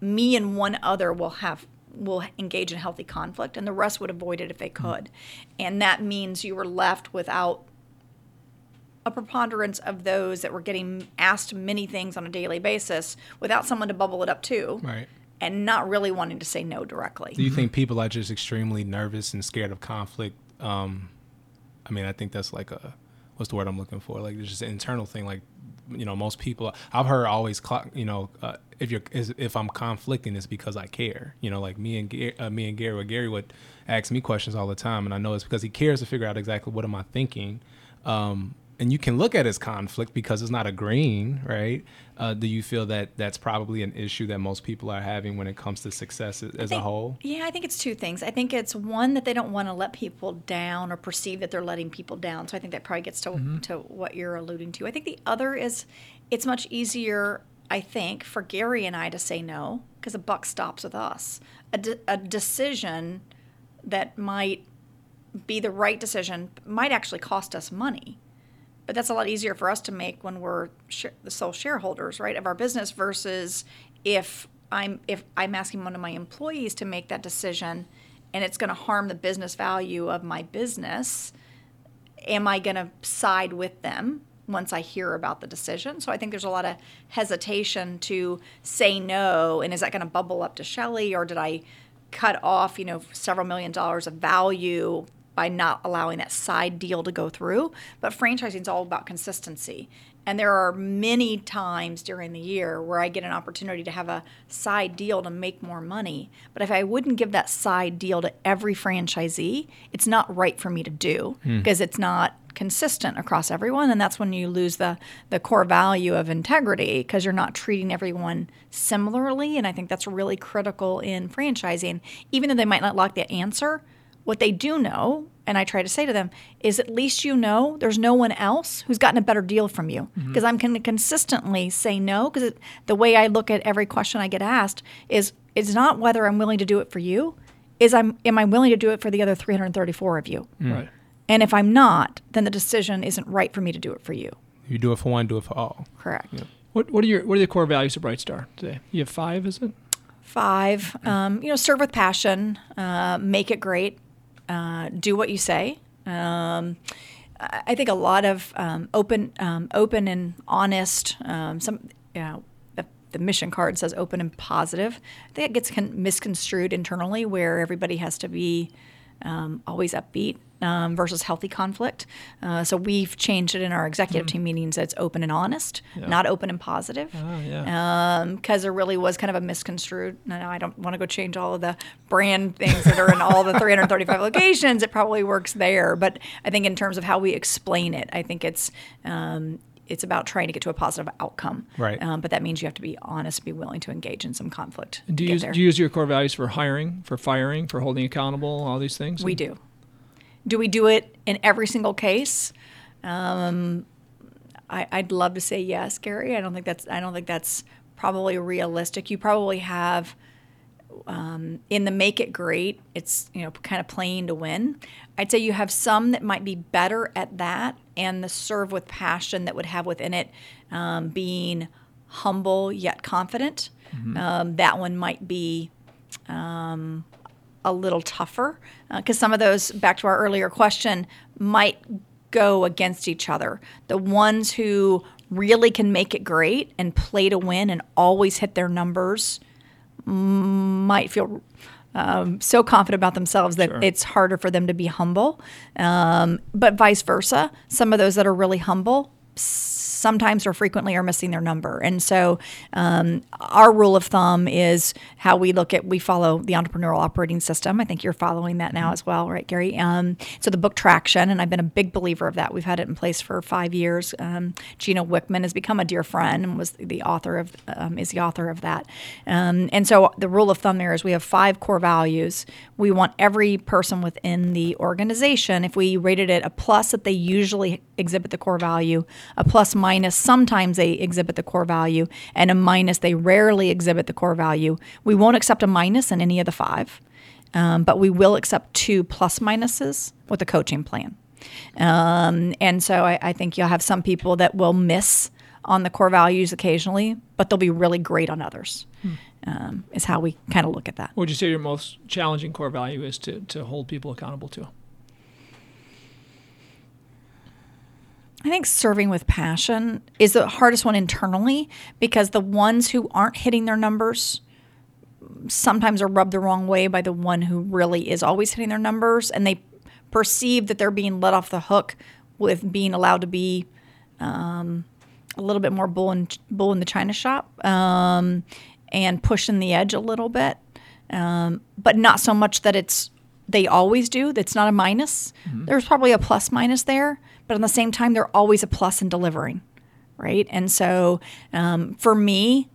D: me and one other will have will engage in healthy conflict and the rest would avoid it if they mm-hmm. could. And that means you were left without a preponderance of those that were getting asked many things on a daily basis without someone to bubble it up to.
E: Right.
D: And not really wanting to say no directly.
E: Do you think people are just extremely nervous and scared of conflict? Um, I mean, I think that's like a what's the word I'm looking for? Like, it's just an internal thing. Like, you know, most people I've heard always, you know, uh, if you're if I'm conflicting, it's because I care. You know, like me and Gary, uh, me and Gary, well, Gary would ask me questions all the time, and I know it's because he cares to figure out exactly what am I thinking. Um, and you can look at it as conflict because it's not agreeing, right? Uh, do you feel that that's probably an issue that most people are having when it comes to success as
D: think,
E: a whole?
D: Yeah, I think it's two things. I think it's one that they don't want to let people down or perceive that they're letting people down. So I think that probably gets to mm-hmm. to what you're alluding to. I think the other is it's much easier, I think, for Gary and I to say no because the buck stops with us. A, de- a decision that might be the right decision might actually cost us money but that's a lot easier for us to make when we're sh- the sole shareholders, right, of our business versus if I'm if I'm asking one of my employees to make that decision and it's going to harm the business value of my business, am I going to side with them once I hear about the decision. So I think there's a lot of hesitation to say no. And is that going to bubble up to Shelly or did I cut off, you know, several million dollars of value by not allowing that side deal to go through? But franchising is all about consistency. And there are many times during the year where I get an opportunity to have a side deal to make more money. But if I wouldn't give that side deal to every franchisee, it's not right for me to do hmm. because it's not consistent across everyone and that's when you lose the the core value of integrity because you're not treating everyone similarly and I think that's really critical in franchising even though they might not like the answer what they do know and I try to say to them is at least you know there's no one else who's gotten a better deal from you. Because I'm going to consistently say no because the way I look at every question I get asked is it's not whether I'm willing to do it for you is I'm am I willing to do it for the other 334 of you?
C: Right.
D: and if I'm not then the decision isn't right for me to do it for you.
E: You do it for one, do it for all.
D: correct.
C: What what are your what are the core values of Bright Star today? You have five, is it?
D: five. Um, you know serve with passion uh, make it great uh, do what you say um, I think a lot of um, open, um, open and honest. Um, some, you know, the, the mission card says open and positive. I think it gets con- misconstrued internally, where everybody has to be um, always upbeat um, versus healthy conflict. Uh, so we've changed it in our executive team meetings. It's open and honest, not open and positive
C: Oh yeah.
D: because there really was kind of a misconstrued. No, I don't want to go change all of the brand things that are in all the 335 locations. It probably works there, but I think in terms of how we explain it, I think it's um, it's about trying to get to a positive outcome.
E: Right.
D: Um, but that means you have to be honest, be willing to engage in some conflict.
C: do you use, do you use your core values for hiring, for firing, for holding accountable, all these things?
D: We do. Do we do it in every single case? Um, I, I'd love to say yes, Gary. I don't think that's. I don't think that's probably realistic. You probably have um, in the make it great. It's you know kind of playing to win. I'd say you have some that might be better at that, and the serve with passion that would have within it um, being humble yet confident. Um, that one might be a little tougher because some of those, back to our earlier question, might go against each other. The ones who really can make it great and play to win and always hit their numbers might feel um, so confident about themselves that it's harder for them to be humble. Um, but vice versa, some of those that are really humble sometimes or frequently are missing their number. And so um, our rule of thumb is how we look at, we follow the entrepreneurial operating system. I think you're following that now as well, right, Gary? Um, so the book Traction, and I've been a big believer of that. We've had it in place for five years. Um, Gino Wickman has become a dear friend and was the author of, um, is the author of that. Um, and so the rule of thumb there is we have five core values. We want every person within the organization, if we rated it a plus that they usually exhibit the core value, a plus minus sometimes they exhibit the core value, and a minus they rarely exhibit the core value. We won't accept a minus in any of the five, um, but we will accept two plus minuses with a coaching plan. Um, and so I, I think you'll have some people that will miss on the core values occasionally, but they'll be really great on others. Um, is how we kind of look at that.
C: What would you say your most challenging core value is to, to hold people accountable to?
D: I think serving with passion is the hardest one internally because the ones who aren't hitting their numbers sometimes are rubbed the wrong way by the one who really is always hitting their numbers and they perceive that they're being let off the hook with being allowed to be um, a little bit more bull in, bull in the china shop um, and pushing the edge a little bit um, but not so much that it's they always do that's not a minus. There's probably a plus minus there but at the same time they're always a plus in delivering right and so um, for me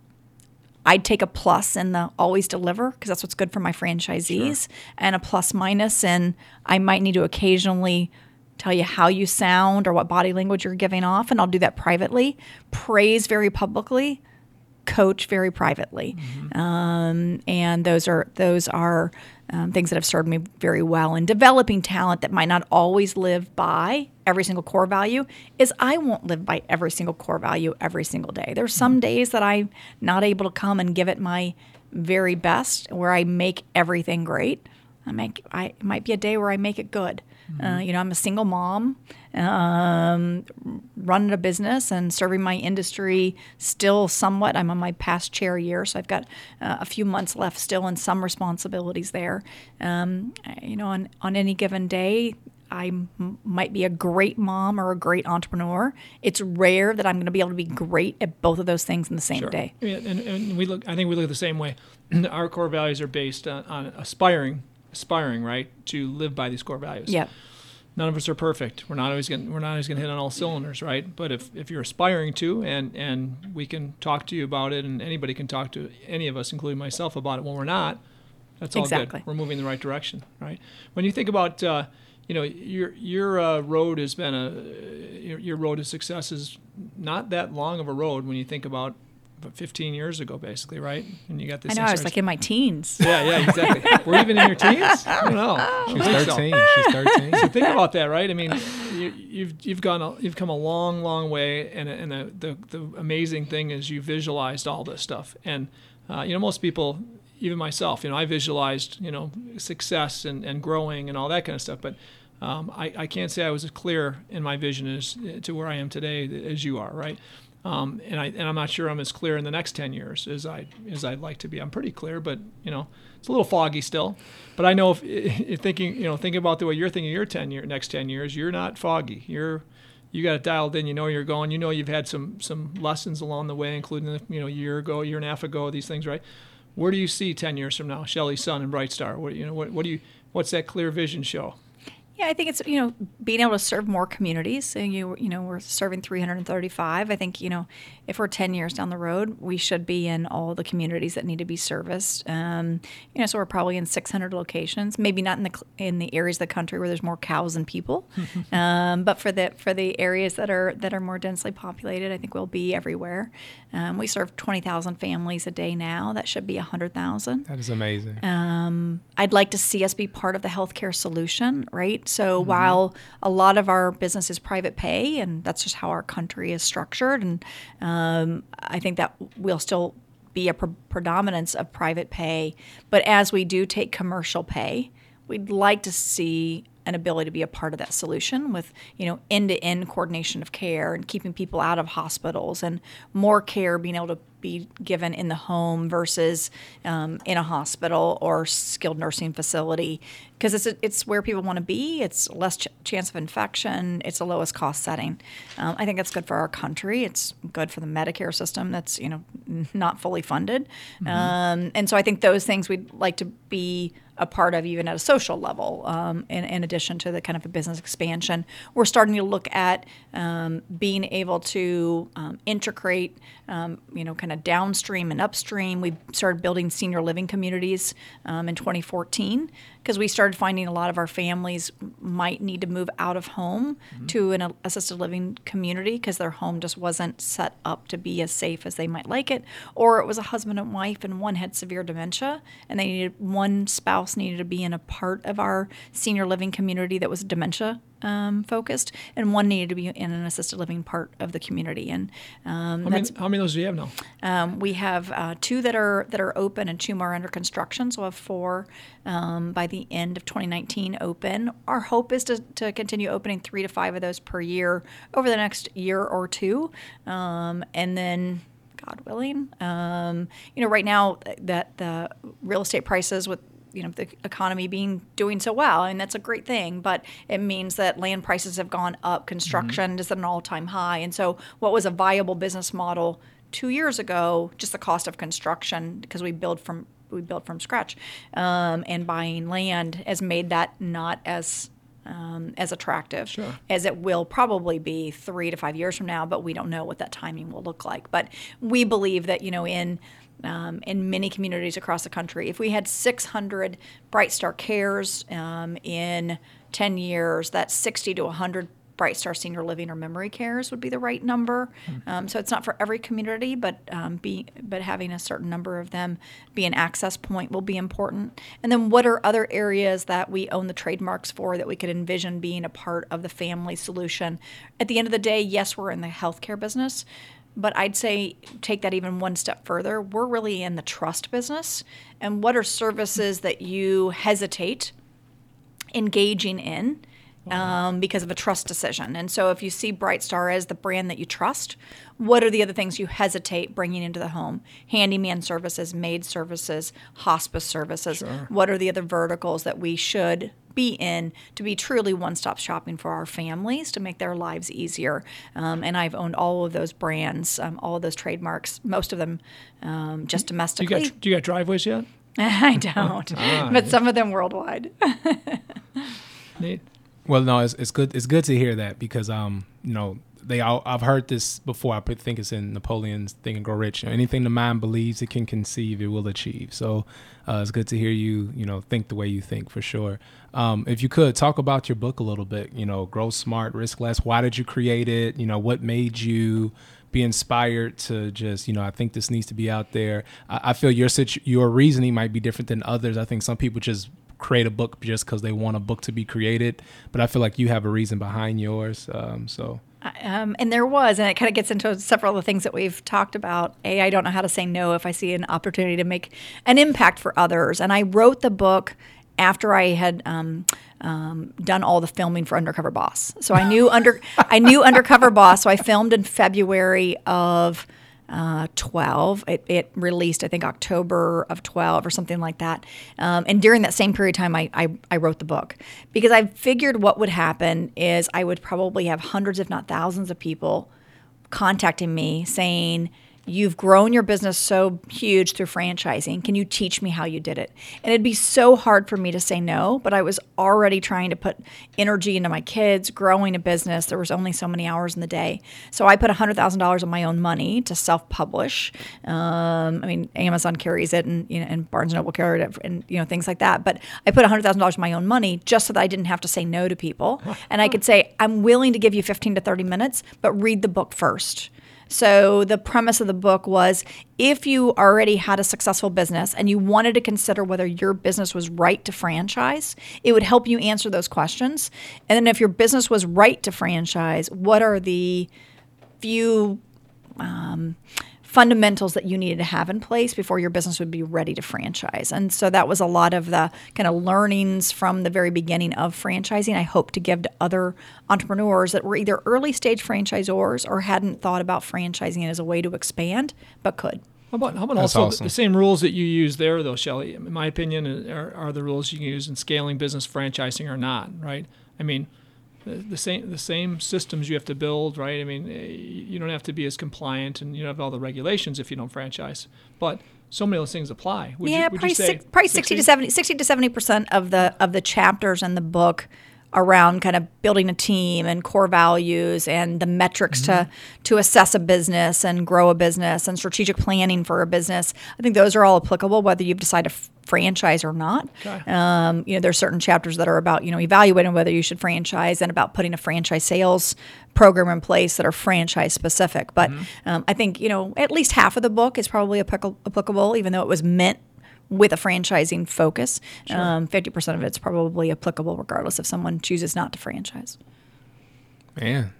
D: I'd take a plus in the always deliver because that's what's good for my franchisees, and a plus minus, minus. and I might need to occasionally tell you how you sound or what body language you're giving off, and I'll do that privately. Praise very publicly, coach very privately, um, and those are those are um, things that have served me very well in developing talent that might not always live by every single core value is I won't live by every single core value every single day. There's some days that I'm not able to come and give it my very best where I make everything great. I make I it might be a day where I make it good. Uh, you know, I'm a single mom, um, running a business and serving my industry still somewhat. I'm on my past chair year, so I've got uh, a few months left still and some responsibilities there. Um, you know, on, on any given day, I m- might be a great mom or a great entrepreneur. It's rare that I'm going to be able to be great at both of those things in the same day.
C: Yeah, and, and we look. I think we look the same way. Our core values are based on, on aspiring, aspiring, right, to live by these core values.
D: Yeah.
C: None of us are perfect. We're not always going. We're not always going to hit on all cylinders, right? But if, if you're aspiring to, and and we can talk to you about it, and anybody can talk to any of us, including myself, about it when we're not. That's all
D: Exactly.
C: good. We're moving in the right direction, right? When you think about, uh, you know, your your uh, road has been a your, your road to success is not that long of a road when you think about 15 years ago, basically, right? And you got this.
D: I know,
C: thing
D: I was like in my teens.
C: yeah, yeah, exactly. We're even in your teens. I don't know.
E: She's
C: I think so.
E: 13. She's 13.
C: So think about that, right? I mean, you, you've you've gone a, you've come a long, long way, and and the, the the amazing thing is you visualized all this stuff, and uh, you know most people, even myself, you know, I visualized you know success and, and growing and all that kind of stuff, but. Um, I, I can't say I was as clear in my vision as to where I am today as you are, right? Um, and I and I'm not sure I'm as clear in the next ten years as I as I'd like to be. I'm pretty clear, but you know it's a little foggy still. But I know if, if thinking you know thinking about the way you're thinking your ten year next ten years, you're not foggy. You're you got it dialed in. You know you're going. You know you've had some some lessons along the way, including you know a year ago, year and a half ago, these things, right? Where do you see ten years from now, Shelly Sun and Bright Star? What you know what what do you what's that clear vision show?
D: Yeah, I think it's you know being able to serve more communities. So you you know we're serving 335. I think you know if we're 10 years down the road, we should be in all the communities that need to be serviced. Um, you know, so we're probably in 600 locations. Maybe not in the in the areas of the country where there's more cows than people, um, but for the for the areas that are that are more densely populated, I think we'll be everywhere. Um, we serve 20,000 families a day now. That should be 100,000.
E: That is amazing.
D: I'd like to see us be part of the healthcare solution, right? So while a lot of our business is private pay, and that's just how our country is structured, and um, I think that we'll still be a pre- predominance of private pay. But as we do take commercial pay, we'd like to see an ability to be a part of that solution with you know end-to-end coordination of care and keeping people out of hospitals and more care being able to be given in the home versus um, in a hospital or skilled nursing facility because it's it's where people want to be. It's less ch- chance of infection. It's the lowest cost setting. Um, I think that's good for our country. It's good for the Medicare system that's you know not fully funded, um, and so I think those things we'd like to be a part of even at a social level um, in, in addition to the kind of a business expansion we're starting to look at um, being able to um, integrate um, you know kind of downstream and upstream. We started building senior living communities um, in 2014 because we started finding a lot of our families might need to move out of home to an assisted living community because their home just wasn't set up to be as safe as they might like it or it was a husband and wife and one had severe dementia and they needed one spouse needed to be in a part of our senior living community that was dementia um, focused and one needed to be in an assisted living part of the community and um,
C: How many, how many of those do you have now?
D: um, we have uh, two that are that are open and two more under construction. So we'll have four um, by the end of 2019 open. Our hope is to, to continue opening three to five of those per year over the next year or two, um, and then. God willing, um, you know, right now that the real estate prices with you know the economy being doing so well and that's a great thing but it means that land prices have gone up construction is at an all-time high and so what was a viable business model two years ago just the cost of construction because we build from we built from scratch um, and buying land has made that not as um, as attractive as it will probably be three to five years from now, but we don't know what that timing will look like. But we believe that you know in um, in many communities across the country, if we had 600 Bright Star Cares um, in 10 years, that's 60 to 100 Bright Star Senior Living or Memory Cares would be the right number. Um, so it's not for every community, but um, be but having a certain number of them be an access point will be important. And then what are other areas that we own the trademarks for that we could envision being a part of the family solution? At the end of the day, yes, we're in the healthcare business. But I'd say take that even one step further. We're really in the trust business. And what are services that you hesitate engaging in um, because of a trust decision. And so, if you see Bright Star as the brand that you trust, what are the other things you hesitate bringing into the home? Handyman services, maid services, hospice services. What are the other verticals that we should be in to be truly one stop shopping for our families to make their lives easier? Um, and I've owned all of those brands, um, all of those trademarks, most of them um, just
C: Do you
D: domestically.
C: got do you got driveways yet?
D: I don't, but some of them worldwide.
C: Nate?
E: Well, no, it's, it's good. It's good to hear that because um, you know, they all I've heard this before. I think it's in Napoleon's Think and Grow Rich. Anything the mind believes it can conceive, it will achieve. So uh, it's good to hear you, you know, think the way you think for sure. Um, if you could talk about your book a little bit, you know, Grow Smart, Risk Less. Why did you create it? You know, what made you be inspired to just, you know, I think this needs to be out there. I, I feel your situ- your reasoning might be different than others. I think some people just create a book just because they want a book to be created, but I feel like you have a reason behind yours. Um, so
D: Um, and there was, and it kind of gets into several of the things that we've talked about. A, I don't know how to say no if I see an opportunity to make an impact for others. And I wrote the book after I had um, um, done all the filming for Undercover Boss. So I knew under I knew Undercover Boss. So I filmed in February of uh, 12. It, it released, I think, October of 12 or something like that. Um, and during that same period of time, I, I, I wrote the book because I figured what would happen is I would probably have hundreds, if not thousands, of people contacting me saying, You've grown your business so huge through franchising. Can you teach me how you did it? And it'd be so hard for me to say no, but I was already trying to put energy into my kids, growing a business. There was only so many hours in the day. So I put $100,000 of my own money to self publish. Um, I mean, Amazon carries it and, you know, and Barnes Noble carried it and, you know, things like that. But I put $100,000 of my own money just so that I didn't have to say no to people. And I could say, I'm willing to give you 15 to 30 minutes, but read the book first. So, the premise of the book was if you already had a successful business and you wanted to consider whether your business was right to franchise, it would help you answer those questions. And then, if your business was right to franchise, what are the few um, fundamentals that you needed to have in place before your business would be ready to franchise. And so that was a lot of the kind of learnings from the very beginning of franchising. I hope to give to other entrepreneurs that were either early stage franchisors or hadn't thought about franchising as a way to expand, but could.
C: How about how about
E: That's
C: also the-
E: awesome.
C: the same rules that you use there, though, Shelly? In my opinion, are, are the rules you use in scaling business franchising or not, right? I mean, the, same the same systems you have to build, right? I mean, eh, you don't have to be as compliant and you don't have all the regulations if you don't franchise, but so many of those things apply. Would
D: yeah,
C: you,
D: probably,
C: you say
D: six, probably 60 to 70 60 to 70 percent of the of the chapters in the book around kind of building a team and core values and the metrics to to assess a business and grow a business and strategic planning for a business. I think those are all applicable whether you've decided to f- franchise or not.
C: Okay.
D: Um, you know, there's certain chapters that are about you know evaluating whether you should franchise and about putting a franchise sales program in place that are franchise specific. But um, I think you know at least half of the book is probably applicable, even though it was meant with a franchising focus. Um, 50% of it's probably applicable regardless if someone chooses not to franchise.
E: man,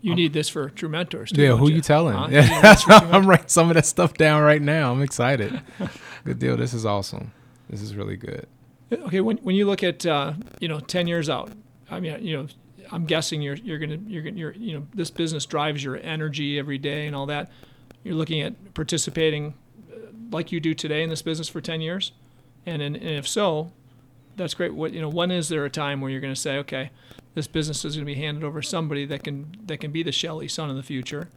C: you need this for True Mentors? Too,
E: yeah, who you telling?
C: Huh?
E: Yeah,
C: You need this for True
E: I'm writing some of that stuff down right now. I'm excited. good deal. This is awesome. This is really good.
C: Okay, when, when you look at uh, you know ten years out, I mean you know I'm guessing you're you're gonna you're gonna you're, you know this business drives your energy every day and all that. You're looking at participating uh, like you do today in this business for ten years, and and, and if so, that's great. What you know, when is there a time where you're going to say, okay, this business is going to be handed over to somebody that can that can be the Shelly Sun of the future,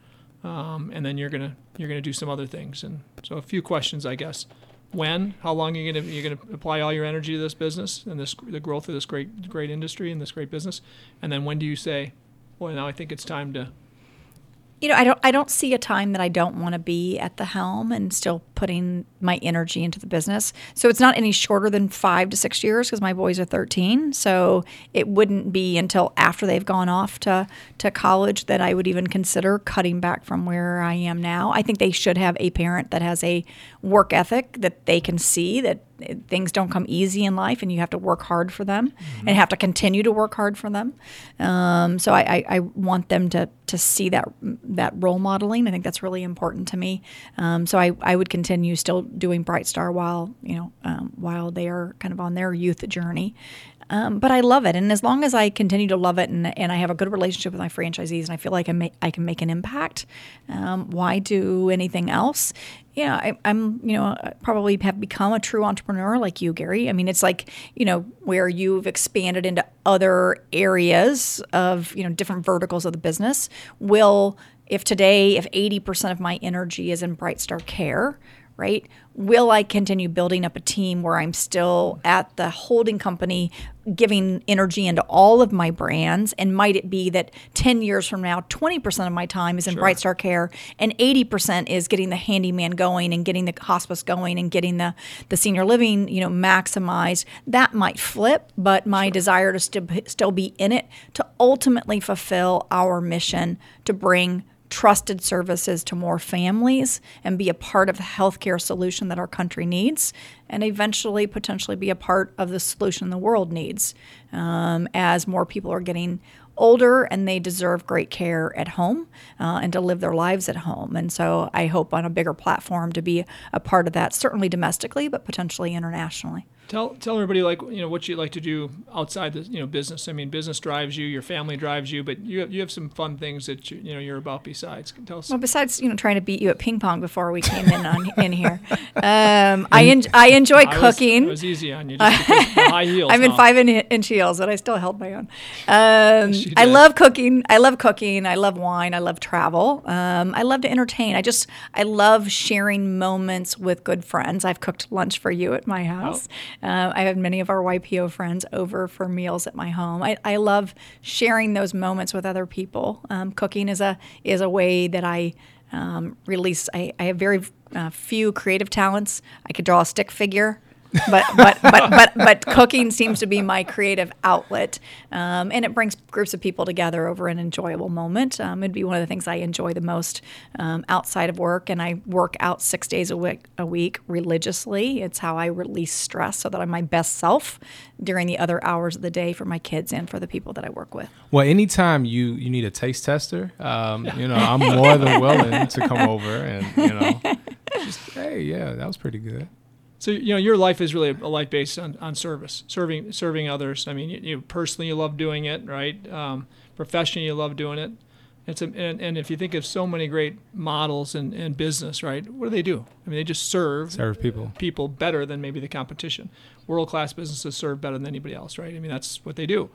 C: um, and then you're gonna you're gonna do some other things. And so a few questions, I guess. When? How long are you gonna you're gonna apply all your energy to this business and this the growth of this great great industry and this great business? And then when do you say, well, now I think it's time to
D: You know, I don't I don't see a time that I don't want to be at the helm and still putting my energy into the business. So it's not any shorter than 5 to 6 years because my boys are 13. So it wouldn't be until after they've gone off to to college that I would even consider cutting back from where I am now. I think they should have a parent that has a work ethic that they can see that things don't come easy in life and you have to work hard for them and have to continue to work hard for them. Um, so I, I, I want them to, to see that that role modeling. I think that's really important to me. Um, so I, I would continue continue still doing Bright Star while you know um, while they are kind of on their youth journey. Um, but I love it, and as long as I continue to love it, and, and I have a good relationship with my franchisees, and I feel like I, may, I can make an impact, um, why do anything else? Yeah, I, I'm you know probably have become a true entrepreneur like you, Gary. I mean, it's like you know where you've expanded into other areas of you know different verticals of the business. Will if today if 80% of my energy is in Bright Star Care, right? Will I continue building up a team where I'm still at the holding company giving energy into all of my brands? And might it be that 10 years from now, 20% of my time is in Bright Star Care and 80% is getting the handyman going and getting the hospice going and getting the, the senior living, you know, maximized? That might flip, but my desire to st- still be in it to ultimately fulfill our mission to bring trusted services to more families and be a part of the healthcare solution that our country needs, and eventually potentially be a part of the solution the world needs um, as more people are getting older and they deserve great care at home uh, and to live their lives at home. And so I hope on a bigger platform to be a part of that, certainly domestically, but potentially internationally.
C: Tell tell everybody like you know what you like to do outside the you know business. I mean, business drives you, your family drives you, but you have, you have some fun things that you, you know you're about besides. Tell us.
D: Well, besides you know trying to beat you at ping pong before we came in on in here, um, I en- I enjoy
C: I was-
D: cooking.
C: it was easy on you. Just high heels.
D: I'm in
C: huh?
D: five in- inch heels, but I still held my own. Um, I love cooking. I love cooking. I love wine. I love travel. Um, I love to entertain. I just I love sharing moments with good friends. I've cooked lunch for you at my house. Uh, I have many of our YPO friends over for meals at my home. I, I love sharing those moments with other people. Um, cooking is a is a way that I um, release. I, I have very uh, few creative talents. I could draw a stick figure but but but but but cooking seems to be my creative outlet, um, and it brings groups of people together over an enjoyable moment. Um, it'd be one of the things I enjoy the most um, outside of work, and I work out six days a week, a week religiously. It's how I release stress so that I'm my best self during the other hours of the day for my kids and for the people that I work with.
E: Well, anytime you you need a taste tester, um, you know, I'm more than willing to come over and you know, just hey, yeah, that was pretty good.
C: So you know your life is really a life based on, on service, serving serving others. I mean, you, you personally you love doing it, right? Um, professionally you love doing it. It's a, and, and if you think of so many great models in, in business, right? What do they do? I mean, they just serve
E: Serve people.
C: people better than maybe the competition. World class businesses serve better than anybody else, right? I mean, that's what they do.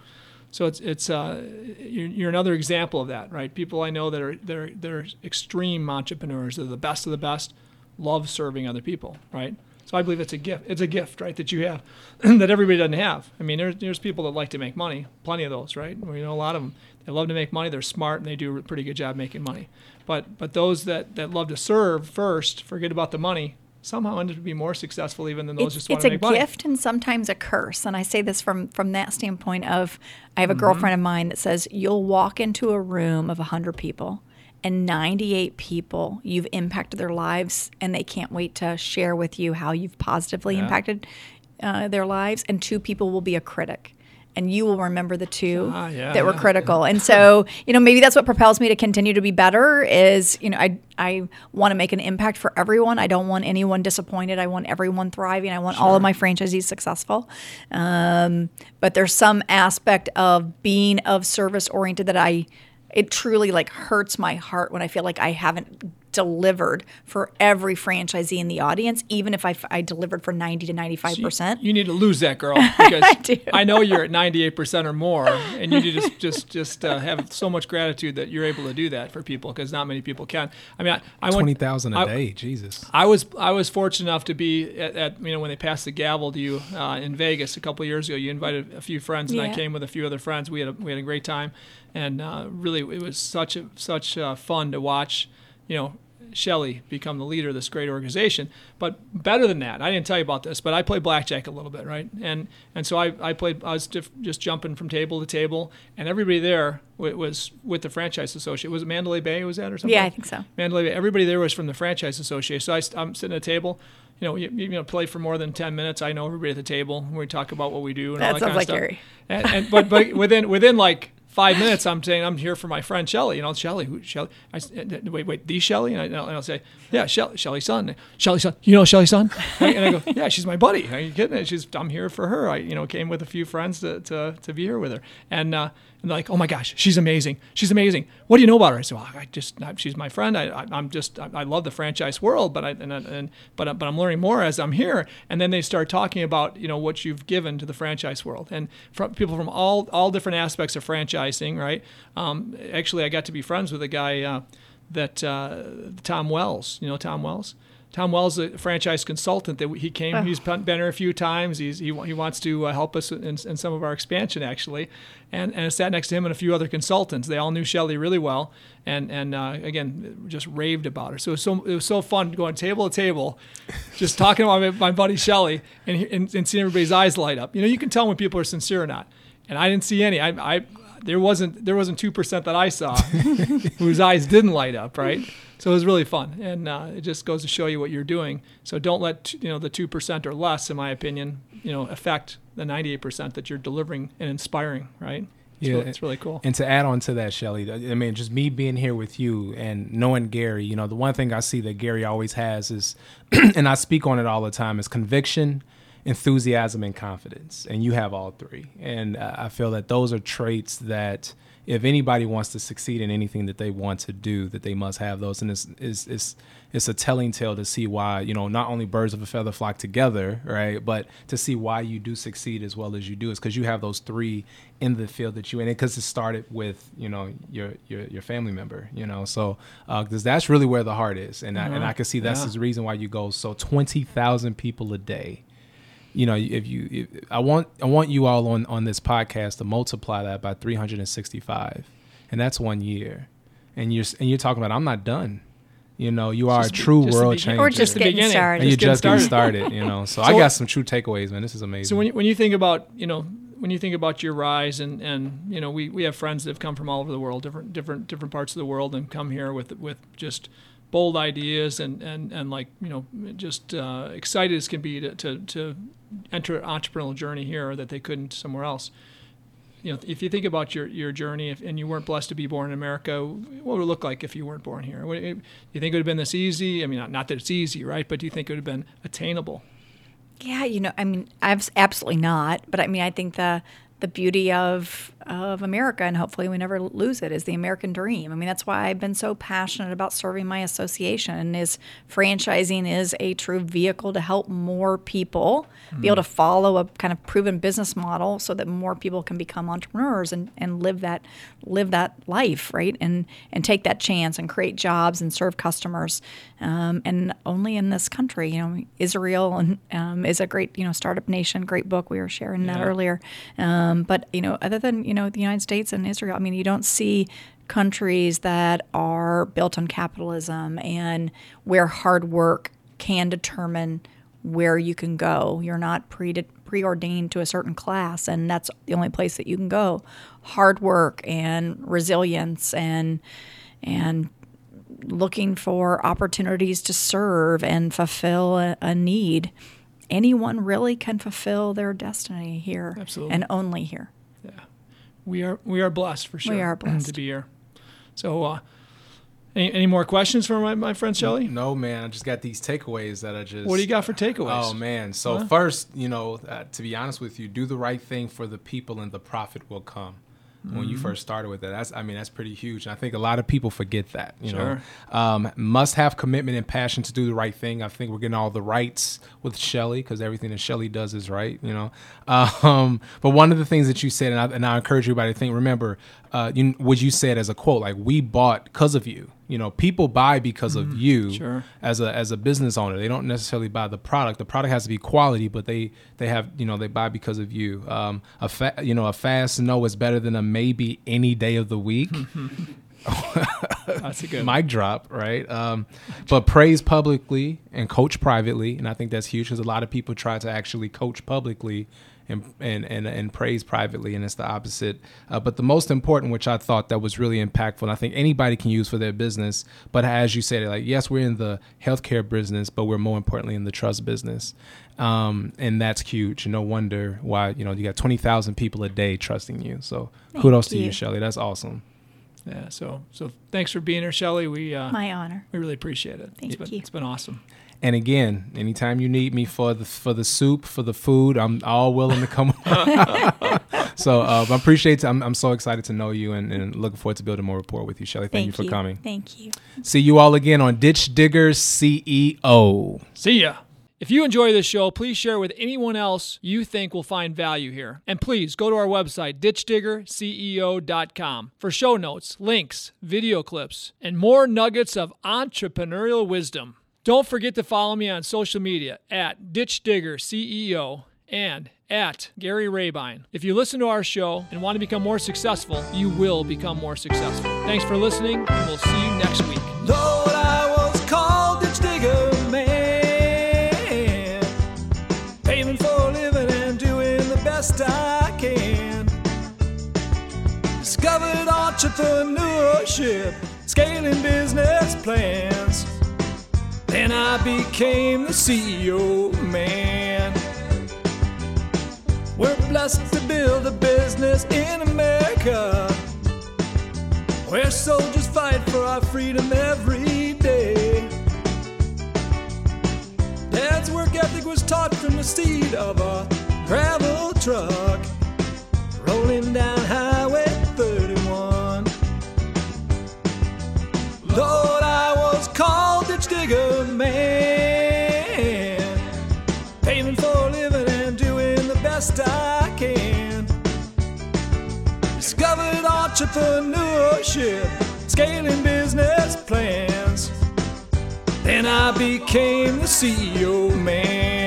C: So it's it's uh, you're, you're another example of that, right? People I know that are they're they're extreme entrepreneurs. They're the best of the best. Love serving other people, right? So I believe it's a gift. It's a gift, right, that you have that everybody doesn't have. I mean, there's there's people that like to make money. Plenty of those, right? We know a lot of them. They love to make money. They're smart and they do a pretty good job making money. But but those that that love to serve first, forget about the money. Somehow end up to be more successful even than those
D: it's,
C: just want to make money.
D: It's a gift and sometimes a curse and i say this from from that standpoint of i have a
C: Mm-hmm.
D: girlfriend of mine that says you'll walk into a room of 100 people and 98 people you've impacted their lives and they can't wait to share with you how you've positively
C: Yeah.
D: impacted uh, their lives and two people will be a critic and you will remember the two
C: Ah, yeah,
D: that were
C: yeah.
D: critical. And so, you know, maybe that's what propels me to continue to be better is, you know, I I want to make an impact for everyone. I don't want anyone disappointed. I want everyone thriving. I want all of my franchisees successful. Um, but there's some aspect of being of service oriented that I it truly like hurts my heart when I feel like I haven't delivered for every franchisee in the audience, even if I, I delivered for 90 to 95%.
C: You need to lose that girl because
D: do.
C: I, know you're at 98% or more, and you need to just just just uh, have so much gratitude that you're able to do that for people because not many people can. I mean, I, I
E: 20,000 a day, Jesus.
C: I was I was fortunate enough to be at, at you know when they passed the gavel to you uh, in Vegas a couple of years ago. You invited a few friends, and I came with a few other friends. We had a, we had a great time, and uh, really it was such a, such uh, fun to watch. You know. Shelly become the leader of this great organization, but better than that, I didn't tell you about this, but I played blackjack a little bit, right? And and so I, I played, I was diff- just jumping from table to table, and everybody there w- was with the franchise associate. Was it Mandalay Bay? Was that or something?
D: Yeah, I think so.
C: Mandalay Bay. Everybody there was from the franchise association. So I, am sitting at a table. You know, you, you know, play for more than ten minutes. I know everybody at the table. We talk about what we do and
D: That
C: all that
D: sounds
C: kind
D: like
C: of stuff.
D: Gary.
C: And, and but but within within like five minutes, I'm saying I'm here for my friend Shelly. You know, Shelly, who Shelly? I uh, wait, wait, the Shelly? And, I, and I'll say, yeah, Shell, Shelly Sun. Shelly Sun. You know Shelly Sun? and I go, yeah, she's my buddy. Are you kidding? She's I'm here for her. I you know came with a few friends to to, to be here with her, and. uh and like, oh my gosh, she's amazing. She's amazing. What do you know about her? I said, well, I just, I, she's my friend. I, I, I'm just, I, I love the franchise world, but I, and, and, but, but I'm learning more as I'm here. And then they start talking about, you know, what you've given to the franchise world and from people from all, all different aspects of franchising, right? Um, actually, I got to be friends with a guy uh, that, uh, Tom Wells, you know, Tom Wells. Tom Wells, a franchise consultant, that he came. He's been here a few times. He's, he, he wants to uh, help us in, in some of our expansion, actually. And, and I sat next to him and a few other consultants. They all knew Shelly really well, and and uh, again, just raved about her. So it was so it was so fun going table to table, just talking about my, my buddy Shelly, and, and and seeing everybody's eyes light up. You know, you can tell when people are sincere or not. And I didn't see any. I, I there wasn't there wasn't two percent that I saw whose eyes didn't light up, right? So it was really fun, and uh, it just goes to show you what you're doing. So don't let you know the two percent or less, in my opinion, you know, affect the 98 percent that you're delivering and inspiring, right? It's
E: Yeah,
C: really, it's really cool.
E: And to add on to that, Shelly, I mean, just me being here with you and knowing Gary, you know, the one thing I see that Gary always has is, and I speak on it all the time, is conviction, enthusiasm, and confidence. And you have all three. And uh, I feel that those are traits that if anybody wants to succeed in anything that they want to do, that they must have those. And it's, it's, it's, it's a telling tale to see why, you know, not only birds of a feather flock together, right? But to see why you do succeed as well as you do is because you have those three in the field that you in. Because it started with, you know, your your, your family member, you know. So because that's really where the heart is, and I, and I can see that's
C: Yeah.
E: the reason why you go. So twenty thousand people a day you know if you if, i want i want you all on on this podcast to multiply that by 365 and that's one year. And you're and you're talking about i'm not done. You know you are a
C: Just the-
E: true
C: just
E: world
C: begin-
E: changer.
D: We're just
C: the
D: getting
C: beginning.
D: started.
E: and you're
C: just getting
E: just getting started. you know. So, i got some true takeaways man. This is amazing.
C: So when you, when you think about you know when you think about your rise and, and you know we, we have friends that have come from all over the world different different different parts of the world and come here with with just bold ideas and, and, and like you know just uh, excited as can be to, to, to enter an entrepreneurial journey here that they couldn't somewhere else. You know, if you think about your, your journey if, and you weren't blessed to be born in America, what would it look like if you weren't born here? Do you think it would have been this easy? I mean, not, not that it's easy, right? But do you think it would have been attainable?
D: Yeah, you know, I mean, I've absolutely not. But I mean, I think the the beauty of of America, and hopefully we never lose it, is the American dream. I mean, that's why I've been so passionate about serving my association. Is franchising is a true vehicle to help more people be able to follow a kind of proven business model, so that more people can become entrepreneurs and, and live that live that life, right? And and take that chance and create jobs and serve customers. Um, and only in this country, you know, Israel and um, is a great you know startup nation. Great book we were sharing that earlier. Um, but you know, other than you know the United States and Israel, I mean, you don't see countries that are built on capitalism and where hard work can determine where you can go. You're not pre preordained to a certain class, and that's the only place that you can go. Hard work and resilience and and looking for opportunities to serve and fulfill a, a need. Anyone really can fulfill their destiny here,
C: Absolutely.
D: and only here.
C: We are we are blessed for sure.
D: We are blessed.
C: to be here. So, uh, any, any more questions for my, my friend Shelly?
E: no man i just got these takeaways that i just
C: What do you got for takeaways?
E: Oh man! So first, you know, uh, to be honest with you, do the right thing for the people, and the profit will come. When
C: Mm-hmm.
E: you first started with that, that's I mean that's pretty huge. And I think a lot of people forget that. You
C: Sure.
E: know, um, must have commitment and passion to do the right thing. I think we're getting all the rights with Shelly because everything that Shelly does is right. You know, um, but one of the things that you said, and I, and I encourage everybody to think. Remember, uh, you, what you said as a quote, like we bought because of you. You know, people buy because of you
C: Mm-hmm. Sure.
E: as a as a business owner. They don't necessarily buy the product. The product has to be quality, but they they have you know they buy because of you. Um, a fa- you know a fast no is better than a maybe any day of the week.
F: That's a good.
E: mic drop, right? Um, but praise publicly and coach privately, and I think that's huge because a lot of people try to actually coach publicly and and and, and praise privately, and it's the opposite. Uh, but the most important, which I thought that was really impactful, and I think anybody can use for their business. But as you said, like yes, we're in the healthcare business, but we're more importantly in the trust business, um, and that's huge. No wonder why you know you got twenty thousand people a day trusting you. So kudos to you,
D: you.
E: Shelly. That's awesome.
F: yeah. So so thanks for being here, Shelly. We uh,
D: My honor.
F: we really appreciate it.
D: Thank
F: it's been,
D: you.
F: It's been awesome.
E: And again, anytime you need me for the for the soup, for the food, I'm all willing to come. so uh, I appreciate. I'm, I'm so excited to know you and, and looking forward to building more rapport with you, Shelly. Thank, you for coming.
D: Thank you.
E: See you all again on Ditch Diggers CEO.
F: See ya. If you enjoy this show, please share with anyone else you think will find value here. And please go to our website, ditchdiggerceo.com, for show notes, links, video clips, and more nuggets of entrepreneurial wisdom. Don't forget to follow me on social media at Ditch Digger ditchdiggerceo and at Gary Rabine. If you listen to our show and want to become more successful, you will become more successful. Thanks for listening, and we'll see you next week.
C: Lord, I was called ditch digger man, paving for a living and doing the best I can. Discovered entrepreneurship, scaling business plans. Then I became the CEO man. We're blessed to build a business in America. Where soldiers fight for our freedom every day. Dad's work ethic was taught from the seat of a gravel truck rolling down Highway entrepreneurship, scaling business plans. Then I became the CEO man.